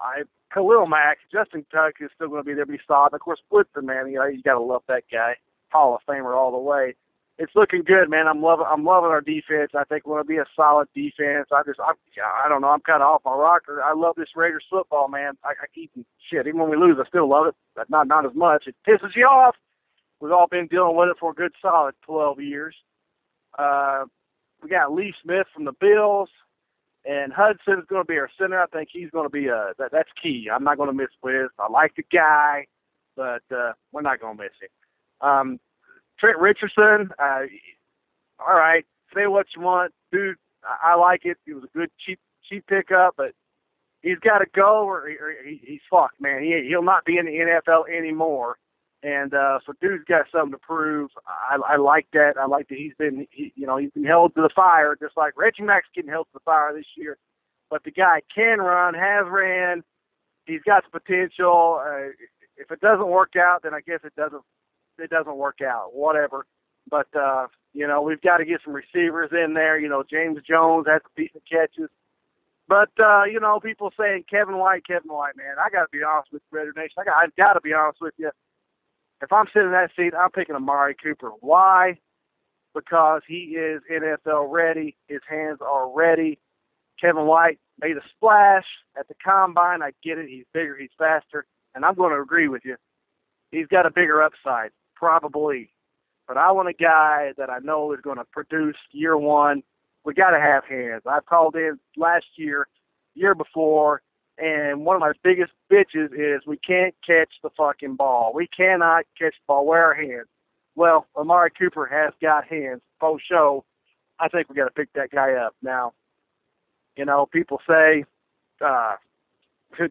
I Khalil Mack, Justin Tuck is still going to be there, be solid. Of course, Blitzer, man, you know, you got to love that guy, Hall of Famer all the way. It's looking good, man. I'm loving, I'm loving our defense. I think we're going to be a solid defense. I just, I, I don't know, I'm kind of off my rocker. I love this Raiders football, man. I, I keep shit. Even when we lose, I still love it, but not not as much. It pisses you off. We've all been dealing with it for a good solid 12 years. Uh, we got Lee Smith from the Bills. And Hudson's going to be our center. I think he's going to be a that, that's key. I'm not going to miss Wiz. I like the guy, but uh, we're not going to miss him. Um, Trent Richardson. Uh, all right, say what you want, dude. I, I like it. He was a good cheap cheap pickup, but he's got to go or, or he, he's fucked, man. He he'll not be in the NFL anymore. And uh, so, dude's got something to prove. I, I like that. I like that he's been, he, you know, he's been held to the fire, just like Reggie Mack's getting held to the fire this year. But the guy can run, has ran, he's got the potential. Uh, if it doesn't work out, then I guess it doesn't it doesn't work out. Whatever. But uh, you know, we've got to get some receivers in there. You know, James Jones has some decent catches. But uh, you know, people saying Kevin White, Kevin White, man. I got to be honest with Raider Nation. I got, I got to be honest with you. If I'm sitting in that seat, I'm picking Amari Cooper. Why? Because he is NFL ready. His hands are ready. Kevin White made a splash at the combine. I get it. He's bigger. He's faster. And I'm going to agree with you. He's got a bigger upside, probably. But I want a guy that I know is going to produce year one. We got to have hands. I called in last year, year before, and one of my biggest bitches is we can't catch the fucking ball. We cannot catch the ball. Where our hands? Well, Amari Cooper has got hands. Faux show. I think we got to pick that guy up now. You know, people say, uh,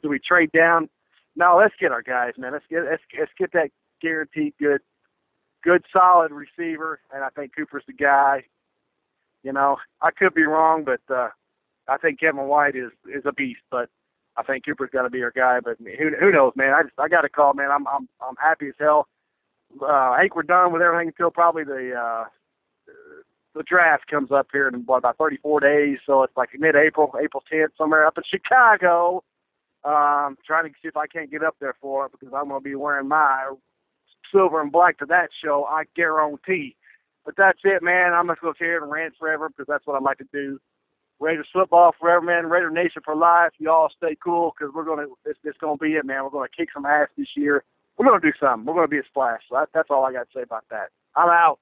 do we trade down? No, let's get our guys, man. Let's get let's, let's get that guaranteed good, good solid receiver, and I think Cooper's the guy. You know, I could be wrong, but uh, I think Kevin White is is a beast. But I think Cooper's got to be our guy. But who who knows, man? I just I got a call, man. I'm I'm I'm happy as hell. Uh, I think we're done with everything until probably the uh, the draft comes up here in what about 34 days. So it's like mid-April, April 10th, somewhere up in Chicago. Um, trying to see if I can't get up there for it because I'm to be wearing my silver and black to that show. I guarantee. But that's it, man. I'm just going to here and rant forever because that's what I like to do. Raiders football forever, man. Raider Nation for life. You all stay cool because we're gonna. It's, it's gonna be it, man. We're gonna kick some ass this year. We're gonna do something. We're gonna be a splash. So that, that's all I got to say about that. I'm out.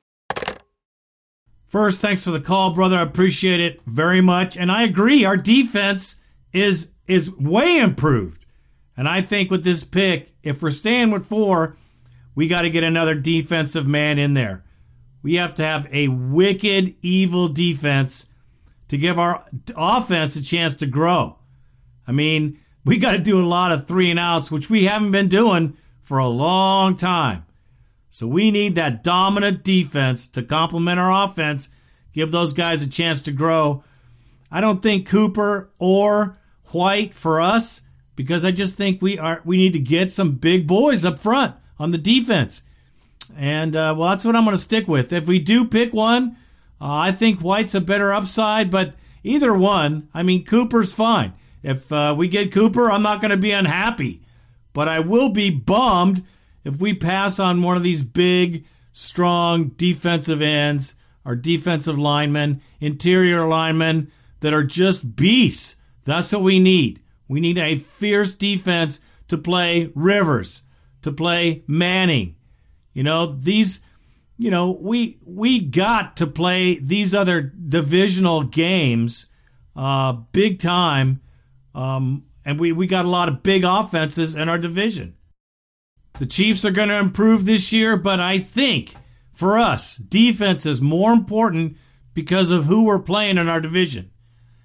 First, thanks for the call, brother. I appreciate it very much, and I agree. Our defense is is way improved, and I think with this pick, if we're staying with four, we got to get another defensive man in there. We have to have a wicked, evil defense to give our offense a chance to grow. I mean, we got to do a lot of three and outs, which we haven't been doing for a long time. So we need that dominant defense to complement our offense, give those guys a chance to grow. I don't think Cooper or White for us because I just think we are we need to get some big boys up front on the defense. And uh, well, that's what I'm going to stick with. If we do pick one, uh, I think White's a better upside, but either one, I mean, Cooper's fine. If uh, we get Cooper, I'm not going to be unhappy, but I will be bummed if we pass on one of these big, strong defensive ends or defensive linemen, interior linemen that are just beasts. That's what we need. We need a fierce defense to play Rivers, to play Manning. You know, these you know, we we got to play these other divisional games uh, big time, um, and we, we got a lot of big offenses in our division. The Chiefs are going to improve this year, but I think for us, defense is more important because of who we're playing in our division.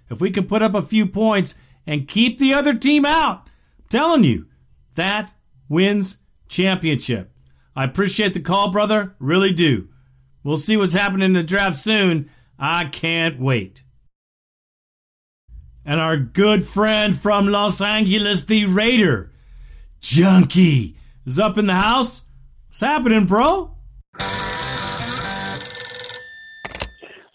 If we can put up a few points and keep the other team out, I'm telling you, that wins championship. I appreciate the call, brother. Really do. We'll see what's happening in the draft soon. I can't wait. And our good friend from Los Angeles, the Raider, Junkie, is up in the house. What's happening, bro?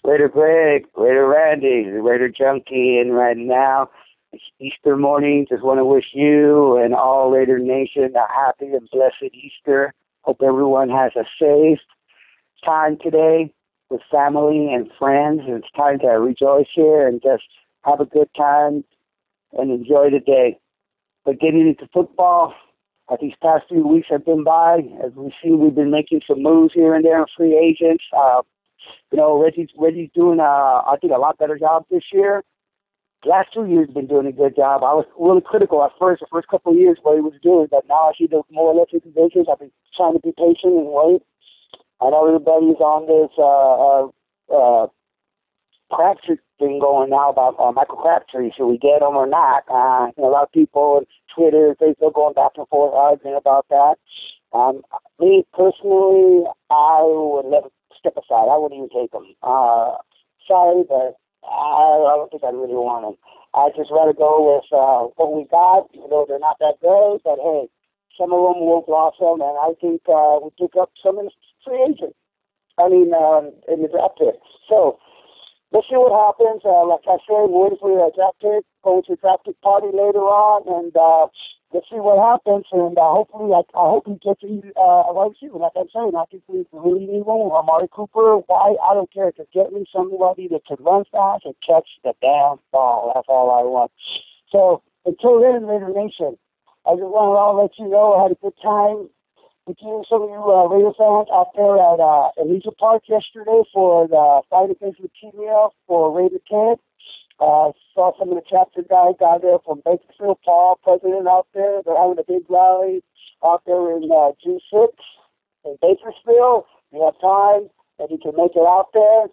Raider Greg, Raider Randy, Raider Junkie, and right now it's Easter morning. Just want to wish you and all Raider Nation a happy and blessed Easter. Hope everyone has a safe time today with family and friends. It's time to rejoice here and just have a good time and enjoy the day. But getting into football, uh, these past few weeks have been by. As we see, we've been making some moves here and there on free agents. Uh, you know, Reggie's, Reggie's doing, uh, I think, a lot better job this year last two years have been doing a good job. I was really critical at first, the first couple of years what he was doing, but now I see the more his visions. I've been trying to be patient and wait. I know everybody's on this uh uh uh Crabtree thing going now about uh, Michael Crabtree. Should we get him or not? Uh, a lot of people on Twitter Facebook going back and forth arguing about that. Um, me personally, I would let him step aside. I wouldn't even take him. Uh, sorry, but I, don't think I really want them. I just rather go with uh, what we got, even though they're not that great. But hey, some of them will blossom, and I think uh, we pick up some in free agent. I mean, um, in the draft pick. So let's see what happens. Uh, like I said, waiting for a draft pick, going to a draft pick party later on, and uh, let's see what happens. And uh, hopefully, I, I hope he gets uh, a wide receiver. Like I'm saying, I think we really need one. Amari Cooper, why? I don't care. Just get me somebody that can run fast and catch the damn ball. That's all I want. So until then, Raider Nation, I just want to let you know I had a good time with you, some of you uh, Raider fans out there at uh, Elysian Park yesterday for the fight against leukemia for Raider Camp. Uh, saw some of the chapter guys down there from Bakersfield, Paul, president out there. They're having a big rally out there in uh, June 6th in Bakersfield. If you have time and you can make it out there,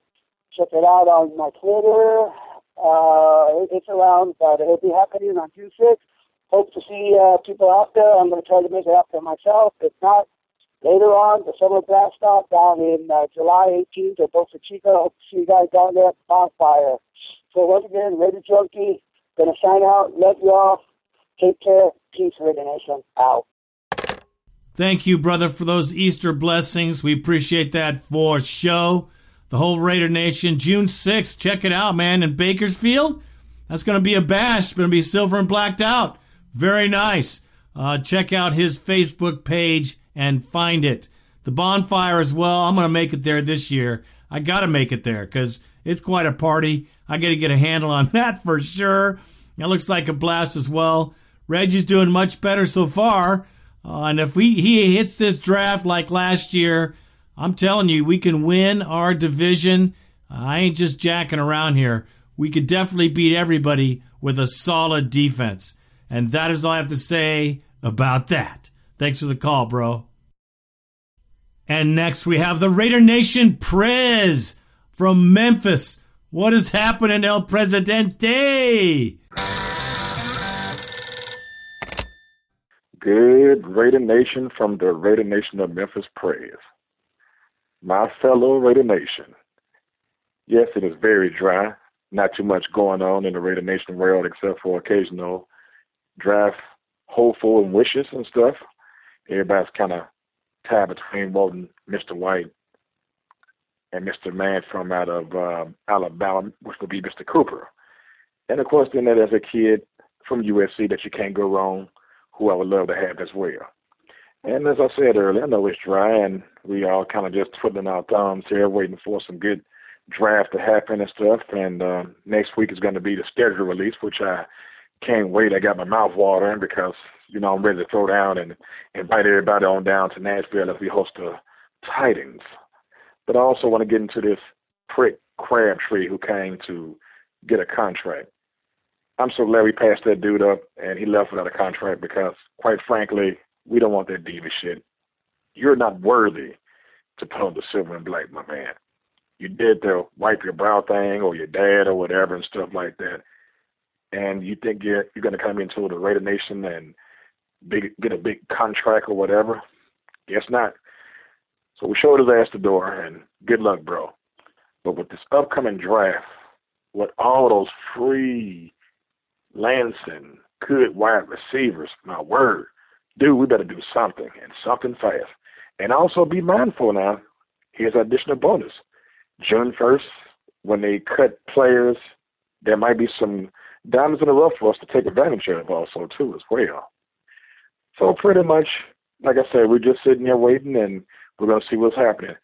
check it out on my Twitter. Uh, it's around, but it'll be happening on June 6th. Hope to see uh, people out there. I'm going to try to make it out there myself. If not, later on, the summer blast off down in uh, July 18th at Boca Chica. Hope to see you guys down there at the bonfire. So once again, Raider Junkie, gonna sign out. Love y'all. Take care. Peace, Raider Nation. Out.
Thank you, brother, for those Easter blessings. We appreciate that for show. The whole Raider Nation, June 6th. Check it out, man, in Bakersfield. That's going to be a bash. It's going to be silver and blacked out. Very nice. Uh, check out his Facebook page and find it. The bonfire as well. I'm going to make it there this year. I got to make it there because it's quite a party. I got to get a handle on that for sure. It looks like a blast as well. Reggie's doing much better so far. Uh, and if we, he hits this draft like last year, I'm telling you, we can win our division. I ain't just jacking around here. We could definitely beat everybody with a solid defense. And that is all I have to say about that. Thanks for the call, bro. And next we have the Raider Nation Prez from Memphis. What is happening, El Presidente?
Good Raider Nation from the Raider Nation of Memphis Prez. My fellow Raider Nation. Yes, it is very dry. Not too much going on in the Raider Nation world except for occasional draft hopeful and wishes and stuff. Everybody's kind of tied between voting Mr. White and Mr. Man from out of uh, Alabama, which would be Mr. Cooper. And of course, then there's a kid from USC that you can't go wrong, who I would love to have as well. And as I said earlier, I know it's dry, and we all kind of just twiddling our thumbs here, waiting for some good draft to happen and stuff. And uh, next week is going to be the schedule release, which I can't wait. I got my mouth watering because you know I'm ready to throw down and invite everybody on down to Nashville as we host the Titans. But I also want to get into this prick Crabtree who came to get a contract. I'm so we passed that dude up and he left without a contract because, quite frankly, we don't want that diva shit. You're not worthy to put on the silver and black, my man. You did the wipe your brow thing or your dad or whatever and stuff like that. And you think you're you're gonna come into the Raider Nation and big get a big contract or whatever? Guess not. So we showed his ass the door, and good luck, bro. But with this upcoming draft, with all those free Lansing good wide receivers, my word, dude, we better do something and something fast. And also be mindful now. Here's additional bonus. June 1st, when they cut players, there might be some diamonds in the rough for us to take advantage of also too as well. So pretty much, like I said, we're just sitting here waiting and we're gonna see what's happening.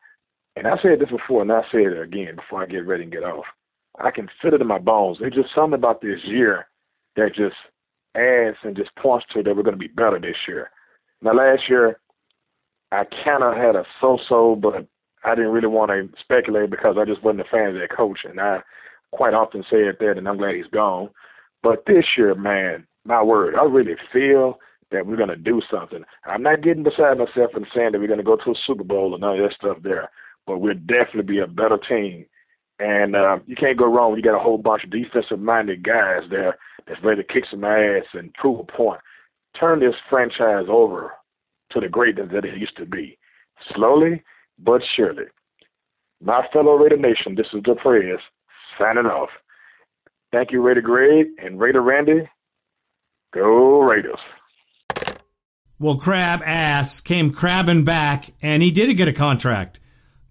And I said this before, and I say it again before I get ready and get off. I can feel it in my bones. There's just something about this year that just adds and just points to that we're going to be better this year. Now, last year, I kind of had a so-so, but I didn't really want to speculate because I just wasn't a fan of that coach, and I quite often say it there, and I'm glad he's gone. But this year, man, my word, I really feel that we're going to do something. I'm not getting beside myself and saying that we're going to go to a Super Bowl and of that stuff there, but we'll definitely be a better team. And uh, you can't go wrong when you got a whole bunch of defensive-minded guys there that's ready to kick some ass and prove a point. Turn this franchise over to the greatness that it used to be, slowly but surely. My fellow Raider Nation, this is the Prez signing off. Thank you, Raider Greg and Raider Randy. Go Raiders.
Well, Crab Ass came crabbing back, and he did get a contract,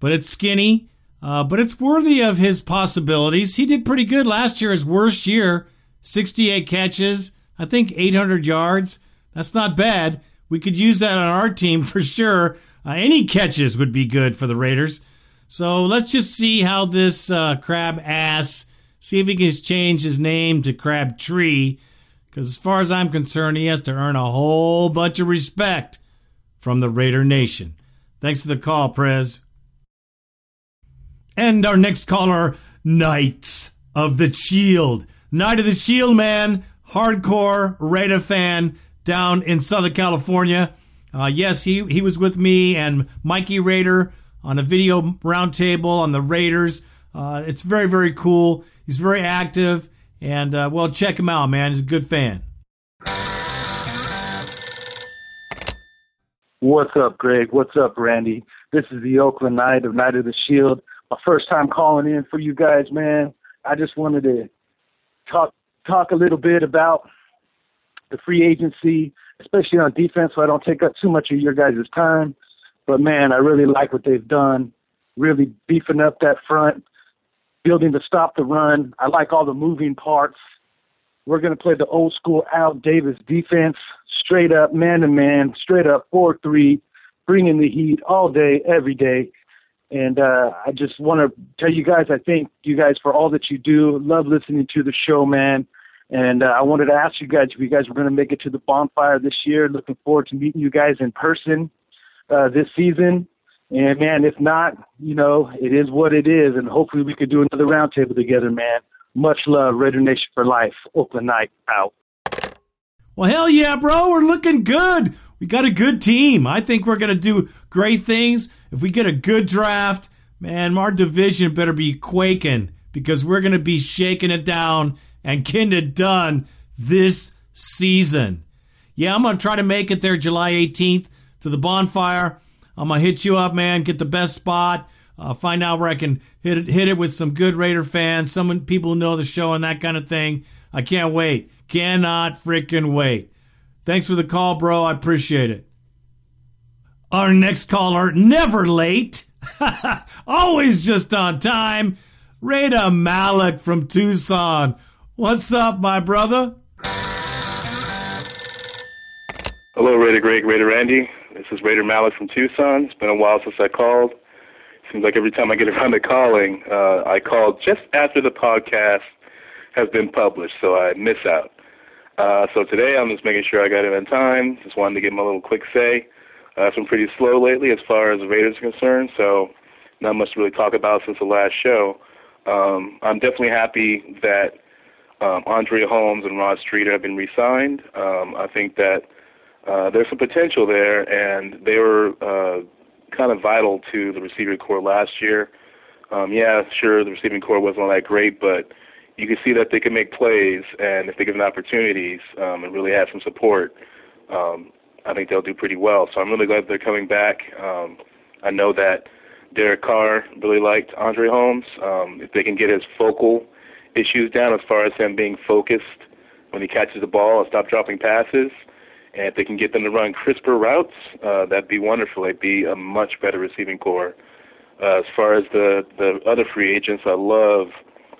but it's skinny, uh, but it's worthy of his possibilities. He did pretty good last year, his worst year, 68 catches, I think 800 yards. That's not bad. We could use that on our team for sure. Uh, any catches would be good for the Raiders. So let's just see how this uh, Crab Ass, see if he can change his name to Crab Tree because as far as I'm concerned, he has to earn a whole bunch of respect from the Raider Nation. Thanks for the call, Prez. And our next caller, Knights of the Shield. Knight of the Shield, man, hardcore Raider fan down in Southern California. Uh, yes, he, he was with me and Mikey Raider on a video roundtable on the Raiders. Uh, it's very, very cool. He's very active. And, uh, well, check him out, man. He's a good fan.
What's up, Greg? What's up, Randy? This is the Oakland Knight of Knight of the Shield. My first time calling in for you guys, man. I just wanted to talk talk a little bit about the free agency, especially on defense, so I don't take up too much of your guys' time. But man, I really like what they've done, really beefing up that front, building to stop the run. I like all the moving parts. We're going to play the old school Al Davis defense, straight up man to man, straight up 4 3, bringing the heat all day, every day. And uh, I just want to tell you guys, I thank you guys for all that you do. Love listening to the show, man. And uh, I wanted to ask you guys if you guys were going to make it to the bonfire this year. Looking forward to meeting you guys in person uh, this season. And man, if not, you know, it is what it is, and hopefully we could do another roundtable together, man. Much love, Raider Nation for life. Oakland Knight out.
Well, hell yeah, bro. We're looking good. We got a good team. I think we're going to do great things. If we get a good draft, man, our division better be quaking because we're going to be shaking it down and getting it done this season. Yeah, I'm going to try to make it there July 18th to the bonfire. I'm gonna hit you up, man. Get the best spot. Uh, find out where I can hit it, hit it with some good Raider fans, some people who know the show and that kind of thing. I can't wait. Cannot freaking wait. Thanks for the call, bro. I appreciate it. Our next caller, never late, always just on time. Raider Malik from Tucson. What's up, my brother?
Hello, Raider Greg, Raider Randy. This is Raider Malik from Tucson. It's been a while since I called. Seems like every time I get around to calling, uh, I call just after the podcast has been published, so I miss out. Uh, so today I'm just making sure I got in on time. Just wanted to give my little quick say. Uh, it's been pretty slow lately as far as the Raiders are concerned, so not much to really talk about since the last show. Um, I'm definitely happy that um, Andre Holmes and Rod Streater have been re-signed. Um, I think that uh, there's some potential there, and they were uh, kind of vital to the receiving corps last year. Um, yeah, sure, the receiving corps wasn't all that great, but you can see that they can make plays, and if they given opportunities um, and really have some support, um, I think they'll do pretty well. So I'm really glad they're coming back. Um, I know that Derek Carr really liked Andre Holmes. Um, if they can get his focal issues down as far as him being focused when he catches the ball and stop dropping passes – and if they can get them to run crisper routes, uh, that'd be wonderful. It'd be a much better receiving corps. Uh, as far as the the other free agents, I love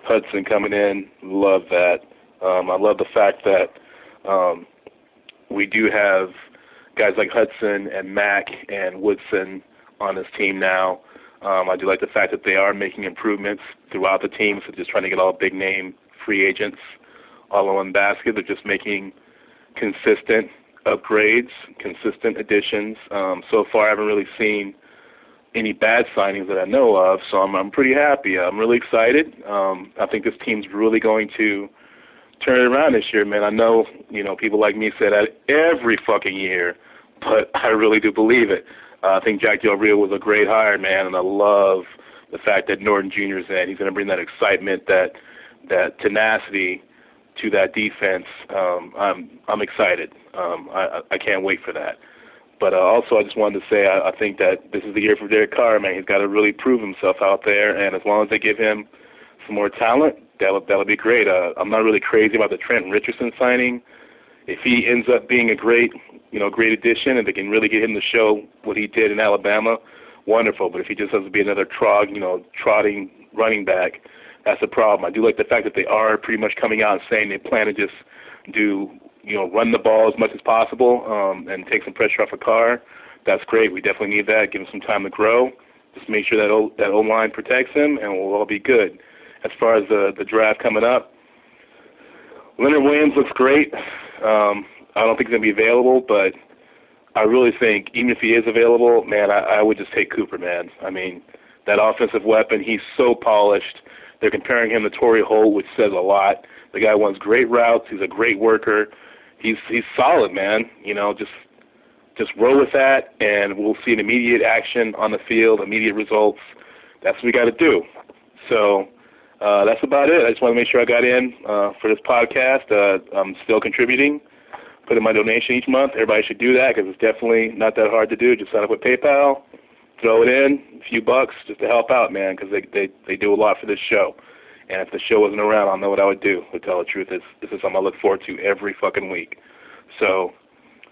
Hudson coming in. Love that. Um, I love the fact that um, we do have guys like Hudson and Mack and Woodson on this team now. Um, I do like the fact that they are making improvements throughout the team, so just trying to get all big name free agents all in one basket. They're just making consistent upgrades, consistent additions. Um, so far, I haven't really seen any bad signings that I know of, so I'm I'm pretty happy. I'm really excited. Um, I think this team's really going to turn it around this year, man. I know you know people like me say that every fucking year, but I really do believe it. Uh, I think Jack Del Rio was a great hire, man, and I love the fact that Norton Jr. is in. He's going to bring that excitement, that that tenacity to that defense. Um, I'm I'm excited. Um, I I can't wait for that. But uh, also, I just wanted to say I, I think that this is the year for Derek Carr. Man, he's got to really prove himself out there, and as long as they give him some more talent, that'll that'll be great. Uh, I'm not really crazy about the Trent Richardson signing. If he ends up being a great, you know, great addition, and they can really get him to show what he did in Alabama, wonderful. But if he just has to be another trog, you know, trotting running back, that's a problem. I do like the fact that they are pretty much coming out and saying they plan to just do, you know, run the ball as much as possible um, and take some pressure off a Carr. That's great. We definitely need that. Give him some time to grow. Just make sure that o, that O line protects him, and we'll all be good. As far as the the draft coming up, Leonard Williams looks great. Um, I don't think he's gonna be available, but I really think even if he is available, man, I, I would just take Cooper, man. I mean, that offensive weapon, he's so polished. They're comparing him to Torry Holt, which says a lot. The guy runs great routes. He's a great worker. He's he's solid, man. You know, just just roll with that, and we'll see an immediate action on the field, immediate results. That's what we got to do. So uh, that's about it. I just want to make sure I got in uh, for this podcast. Uh, I'm still contributing, putting my donation each month. Everybody should do that because it's definitely not that hard to do. Just sign up with PayPal, throw it in, a few bucks just to help out, man, because they, they they do a lot for this show. And if the show wasn't around, I'll know what I would do. To tell the truth, is this is something I look forward to every fucking week. So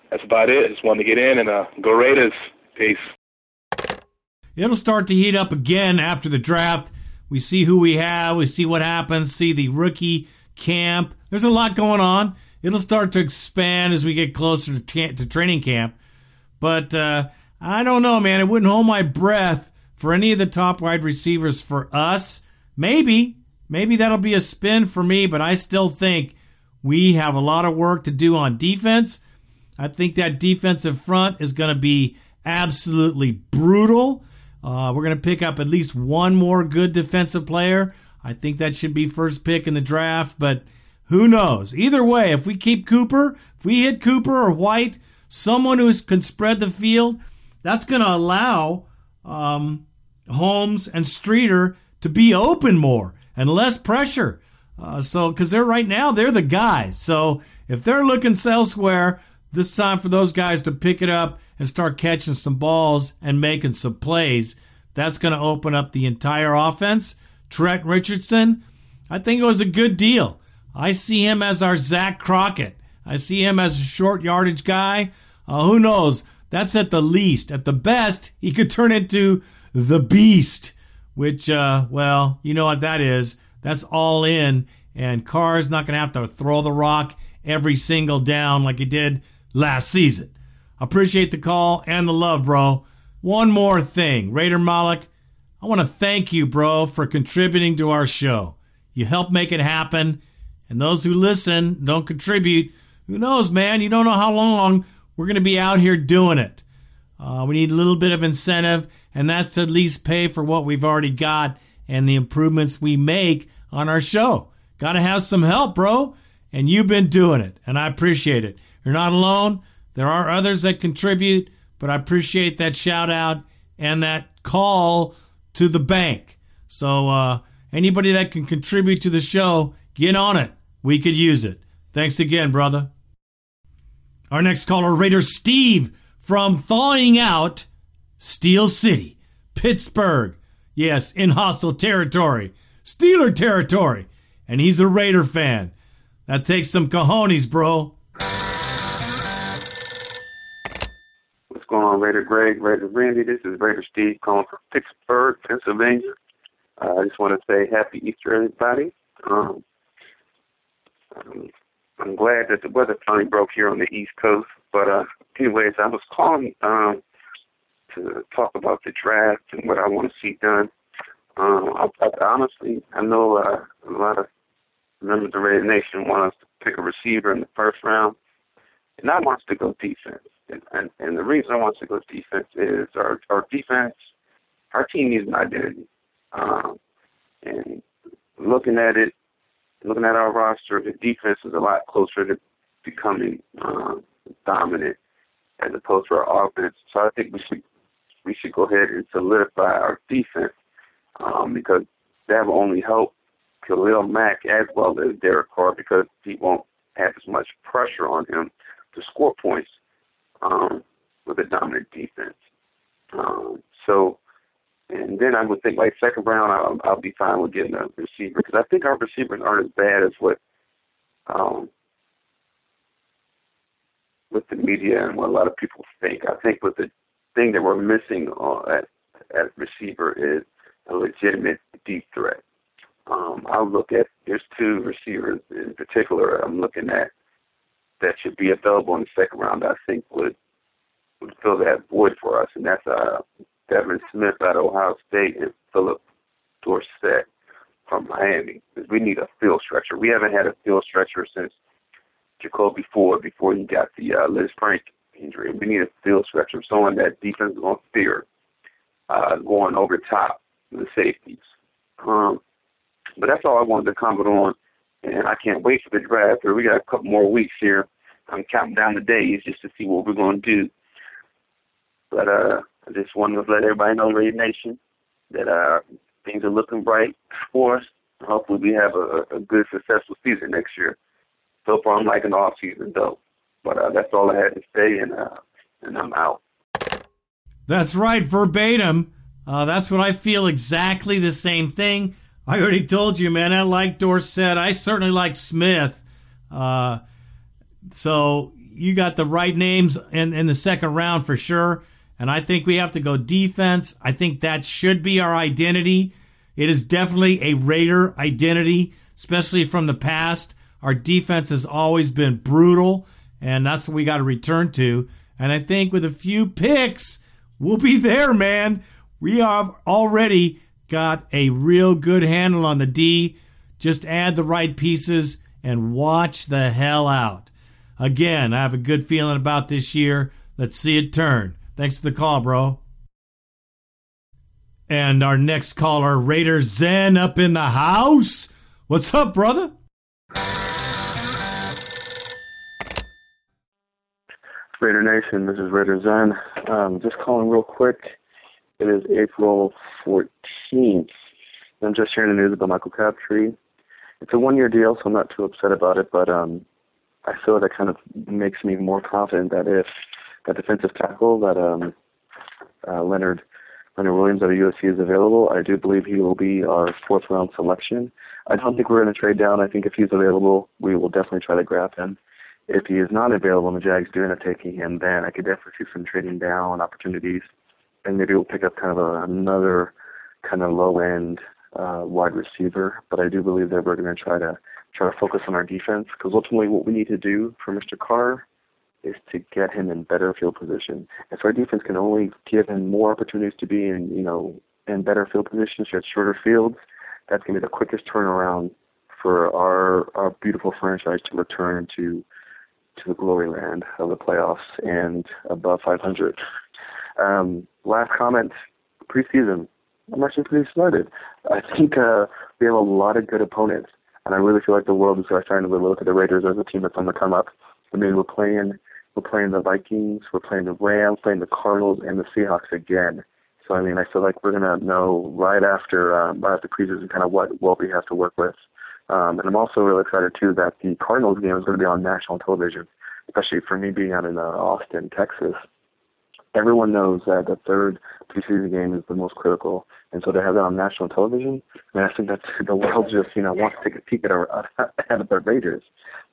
that's about it. I just wanted to get in and uh, go Raiders. Peace.
It'll start to heat up again after the draft. We see who we have. We see what happens. See the rookie camp. There's a lot going on. It'll start to expand as we get closer to, to training camp. But uh, I don't know, man. I wouldn't hold my breath for any of the top wide receivers for us. Maybe, maybe that'll be a spin for me, but I still think we have a lot of work to do on defense. I think that defensive front is going to be absolutely brutal. Uh, we're going to pick up at least one more good defensive player. I think that should be first pick in the draft, but who knows? Either way, if we keep Cooper, if we hit Cooper or White, someone who can spread the field, that's going to allow um, Holmes and Streater to be open more and less pressure. Uh, so, because they're right now, they're the guys. So, if they're looking elsewhere, this time for those guys to pick it up and start catching some balls and making some plays. That's going to open up the entire offense. Trent Richardson, I think it was a good deal. I see him as our Zach Crockett. I see him as a short yardage guy. Uh, who knows? That's at the least. At the best, he could turn into the beast, which, uh, well, you know what that is. That's all in, and Carr's not going to have to throw the rock every single down like he did last season. Appreciate the call and the love, bro. One more thing, Raider Malik, I want to thank you, bro, for contributing to our show. You help make it happen, and those who listen don't contribute. Who knows, man? You don't know how long we're going to be out here doing it. Uh, we need a little bit of incentive, and that's to at least pay for what we've already got and the improvements we make on our show. Got to have some help, bro, and you've been doing it, and I appreciate it. You're not alone. There are others that contribute, but I appreciate that shout out and that call to the bank. So, uh, anybody that can contribute to the show, get on it. We could use it. Thanks again, brother. Our next caller, Raider Steve from Thawing Out, Steel City, Pittsburgh. Yes, in hostile territory, Steeler territory. And he's a Raider fan. That takes some cojones, bro.
What's going on, Raider Greg, Raider Randy? This is Raider Steve calling from Pittsburgh, Pennsylvania. Uh, I just want to say Happy Easter, everybody. Um, um, I'm glad that the weather finally broke here on the East Coast. But uh, anyways, I was calling um, to talk about the draft and what I want to see done. Um, I, I, honestly, I know uh, a lot of members of the Raider Nation want us to pick a receiver in the first round, and I want us to go defense. And, and, and the reason I want us to go defense is our our defense, our team needs an identity. Um, and looking at it, looking at our roster, the defense is a lot closer to becoming um, dominant as opposed to our offense. So I think we should we should go ahead and solidify our defense um, because that will only help Khalil Mack as well as Derek Carr because he won't have as much pressure on him to score points um, with a dominant defense. Um, so And then I would think like second round, I'll, I'll be fine with getting a receiver because I think our receivers aren't as bad as what um, with the media and what a lot of people think. I think with the thing that we're missing on, at at receiver is a legitimate deep threat. Um, I'll look at there's two receivers in particular I'm looking at that should be available in the second round. I think would would fill that void for us, and that's uh, Devin Smith out of Ohio State and Phillip Dorsett from Miami. Because we need a field stretcher. We haven't had a field stretcher since Jacoby Ford before he got the uh, Lisfranc injury. We need a field stretcher, someone that defense is going to fear uh, going over top the safeties. Um, but that's all I wanted to comment on, and I can't wait for the draft. We got a couple more weeks here. I'm counting down the days just to see what we're going to do. But uh, I just wanted to let everybody know, Raider Nation, that uh, things are looking bright for us. Hopefully, we have a, a good, successful season next year. So far, I'm liking the off season though. But uh, that's all I had to say, and uh, and I'm out.
That's right, verbatim. Uh, that's what I feel exactly the same thing. I already told you, man. I like Dorsett. I certainly like Smith. Uh, so you got the right names in, in the second round for sure. And I think we have to go defense. I think that should be our identity. It is definitely a Raider identity, especially from the past. Our defense has always been brutal, and that's what we got to return to. And I think with a few picks, we'll be there, man. We have already got a real good handle on the D. Just add the right pieces and watch the hell out. Again, I have a good feeling about this year. Let's see it turn. Thanks for the call, bro. And our next caller, Raider Xen, up in the house. What's up, brother?
Raider Nation, this is Raider Xen. Um, just calling real quick. It is April 14th. I'm just hearing the news about Michael Crabtree. It's a one-year deal, so I'm not too upset about it. But um, I feel that kind of makes me more confident that if that defensive tackle that um, uh, Leonard Leonard Williams out of USC is available, I do believe he will be our fourth round selection. I don't think we're going to trade down. I think if he's available, we will definitely try to grab him. If he is not available and the Jags do end up taking him, then I could definitely see some trading down opportunities, and maybe we'll pick up kind of a, another kind of low end uh, wide receiver. But I do believe that we're going to try to try to focus on our defense because ultimately what we need to do for Mr. Carr is to get him in better field position. If our defense can only give him more opportunities to be in, you know, in better field positions, at shorter fields, that's going to be the quickest turnaround for our our beautiful franchise to return to to the glory land of the playoffs and above 500. Um, last comment: preseason. I'm actually pretty excited. I think uh, we have a lot of good opponents, and I really feel like the world is starting to look at the Raiders as a team that's on the come up. I mean, we're playing we're playing the Vikings, we're playing the Rams, playing the Cardinals, and the Seahawks again. So I mean, I feel like we're gonna know right after um, right after preseason kind of what what we have to work with. Um, and I'm also really excited too that the Cardinals game is going to be on national television, especially for me being out in uh, Austin, Texas. Everyone knows that the third preseason game is the most critical, and so to have that on national television, I mean, I think that the world just you know wants to take a peek at our at the Raiders.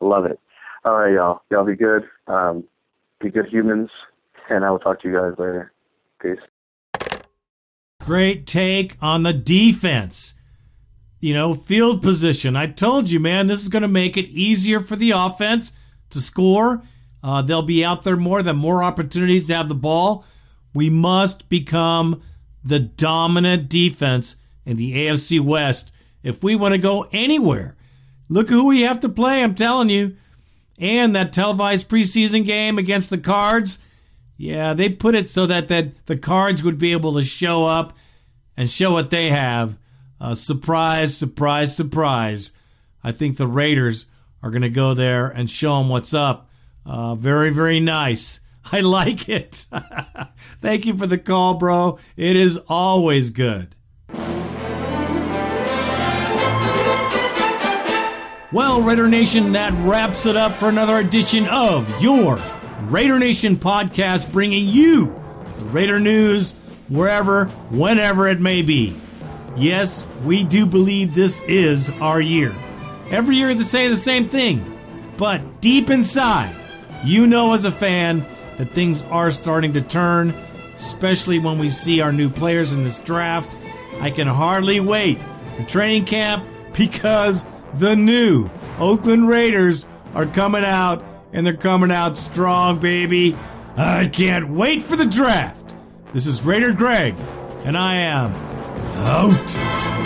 Love it. All right, y'all. Y'all be good. Um, be good humans, and I will talk to you guys later. Peace.
Great take on the defense. You know, field position. I told you, man, this is going to make it easier for the offense to score. Uh, they'll be out there more, than more opportunities to have the ball. We must become the dominant defense in the AFC West if we want to go anywhere. Look who we have to play, I'm telling you. And that televised preseason game against the Cards, yeah, they put it so that, that the Cards would be able to show up and show what they have. Uh, surprise, surprise, surprise. I think the Raiders are going to go there and show them what's up. Uh, very, very nice. I like it. Thank you for the call, bro. It is always good. Well, Raider Nation, that wraps it up for another edition of your Raider Nation podcast, bringing you the Raider news wherever, whenever it may be. Yes, we do believe this is our year. Every year they say the same thing, but deep inside, you know as a fan that things are starting to turn, especially when we see our new players in this draft. I can hardly wait for training camp because the new Oakland Raiders are coming out and they're coming out strong, baby. I can't wait for the draft. This is Raider Greg, and I am out.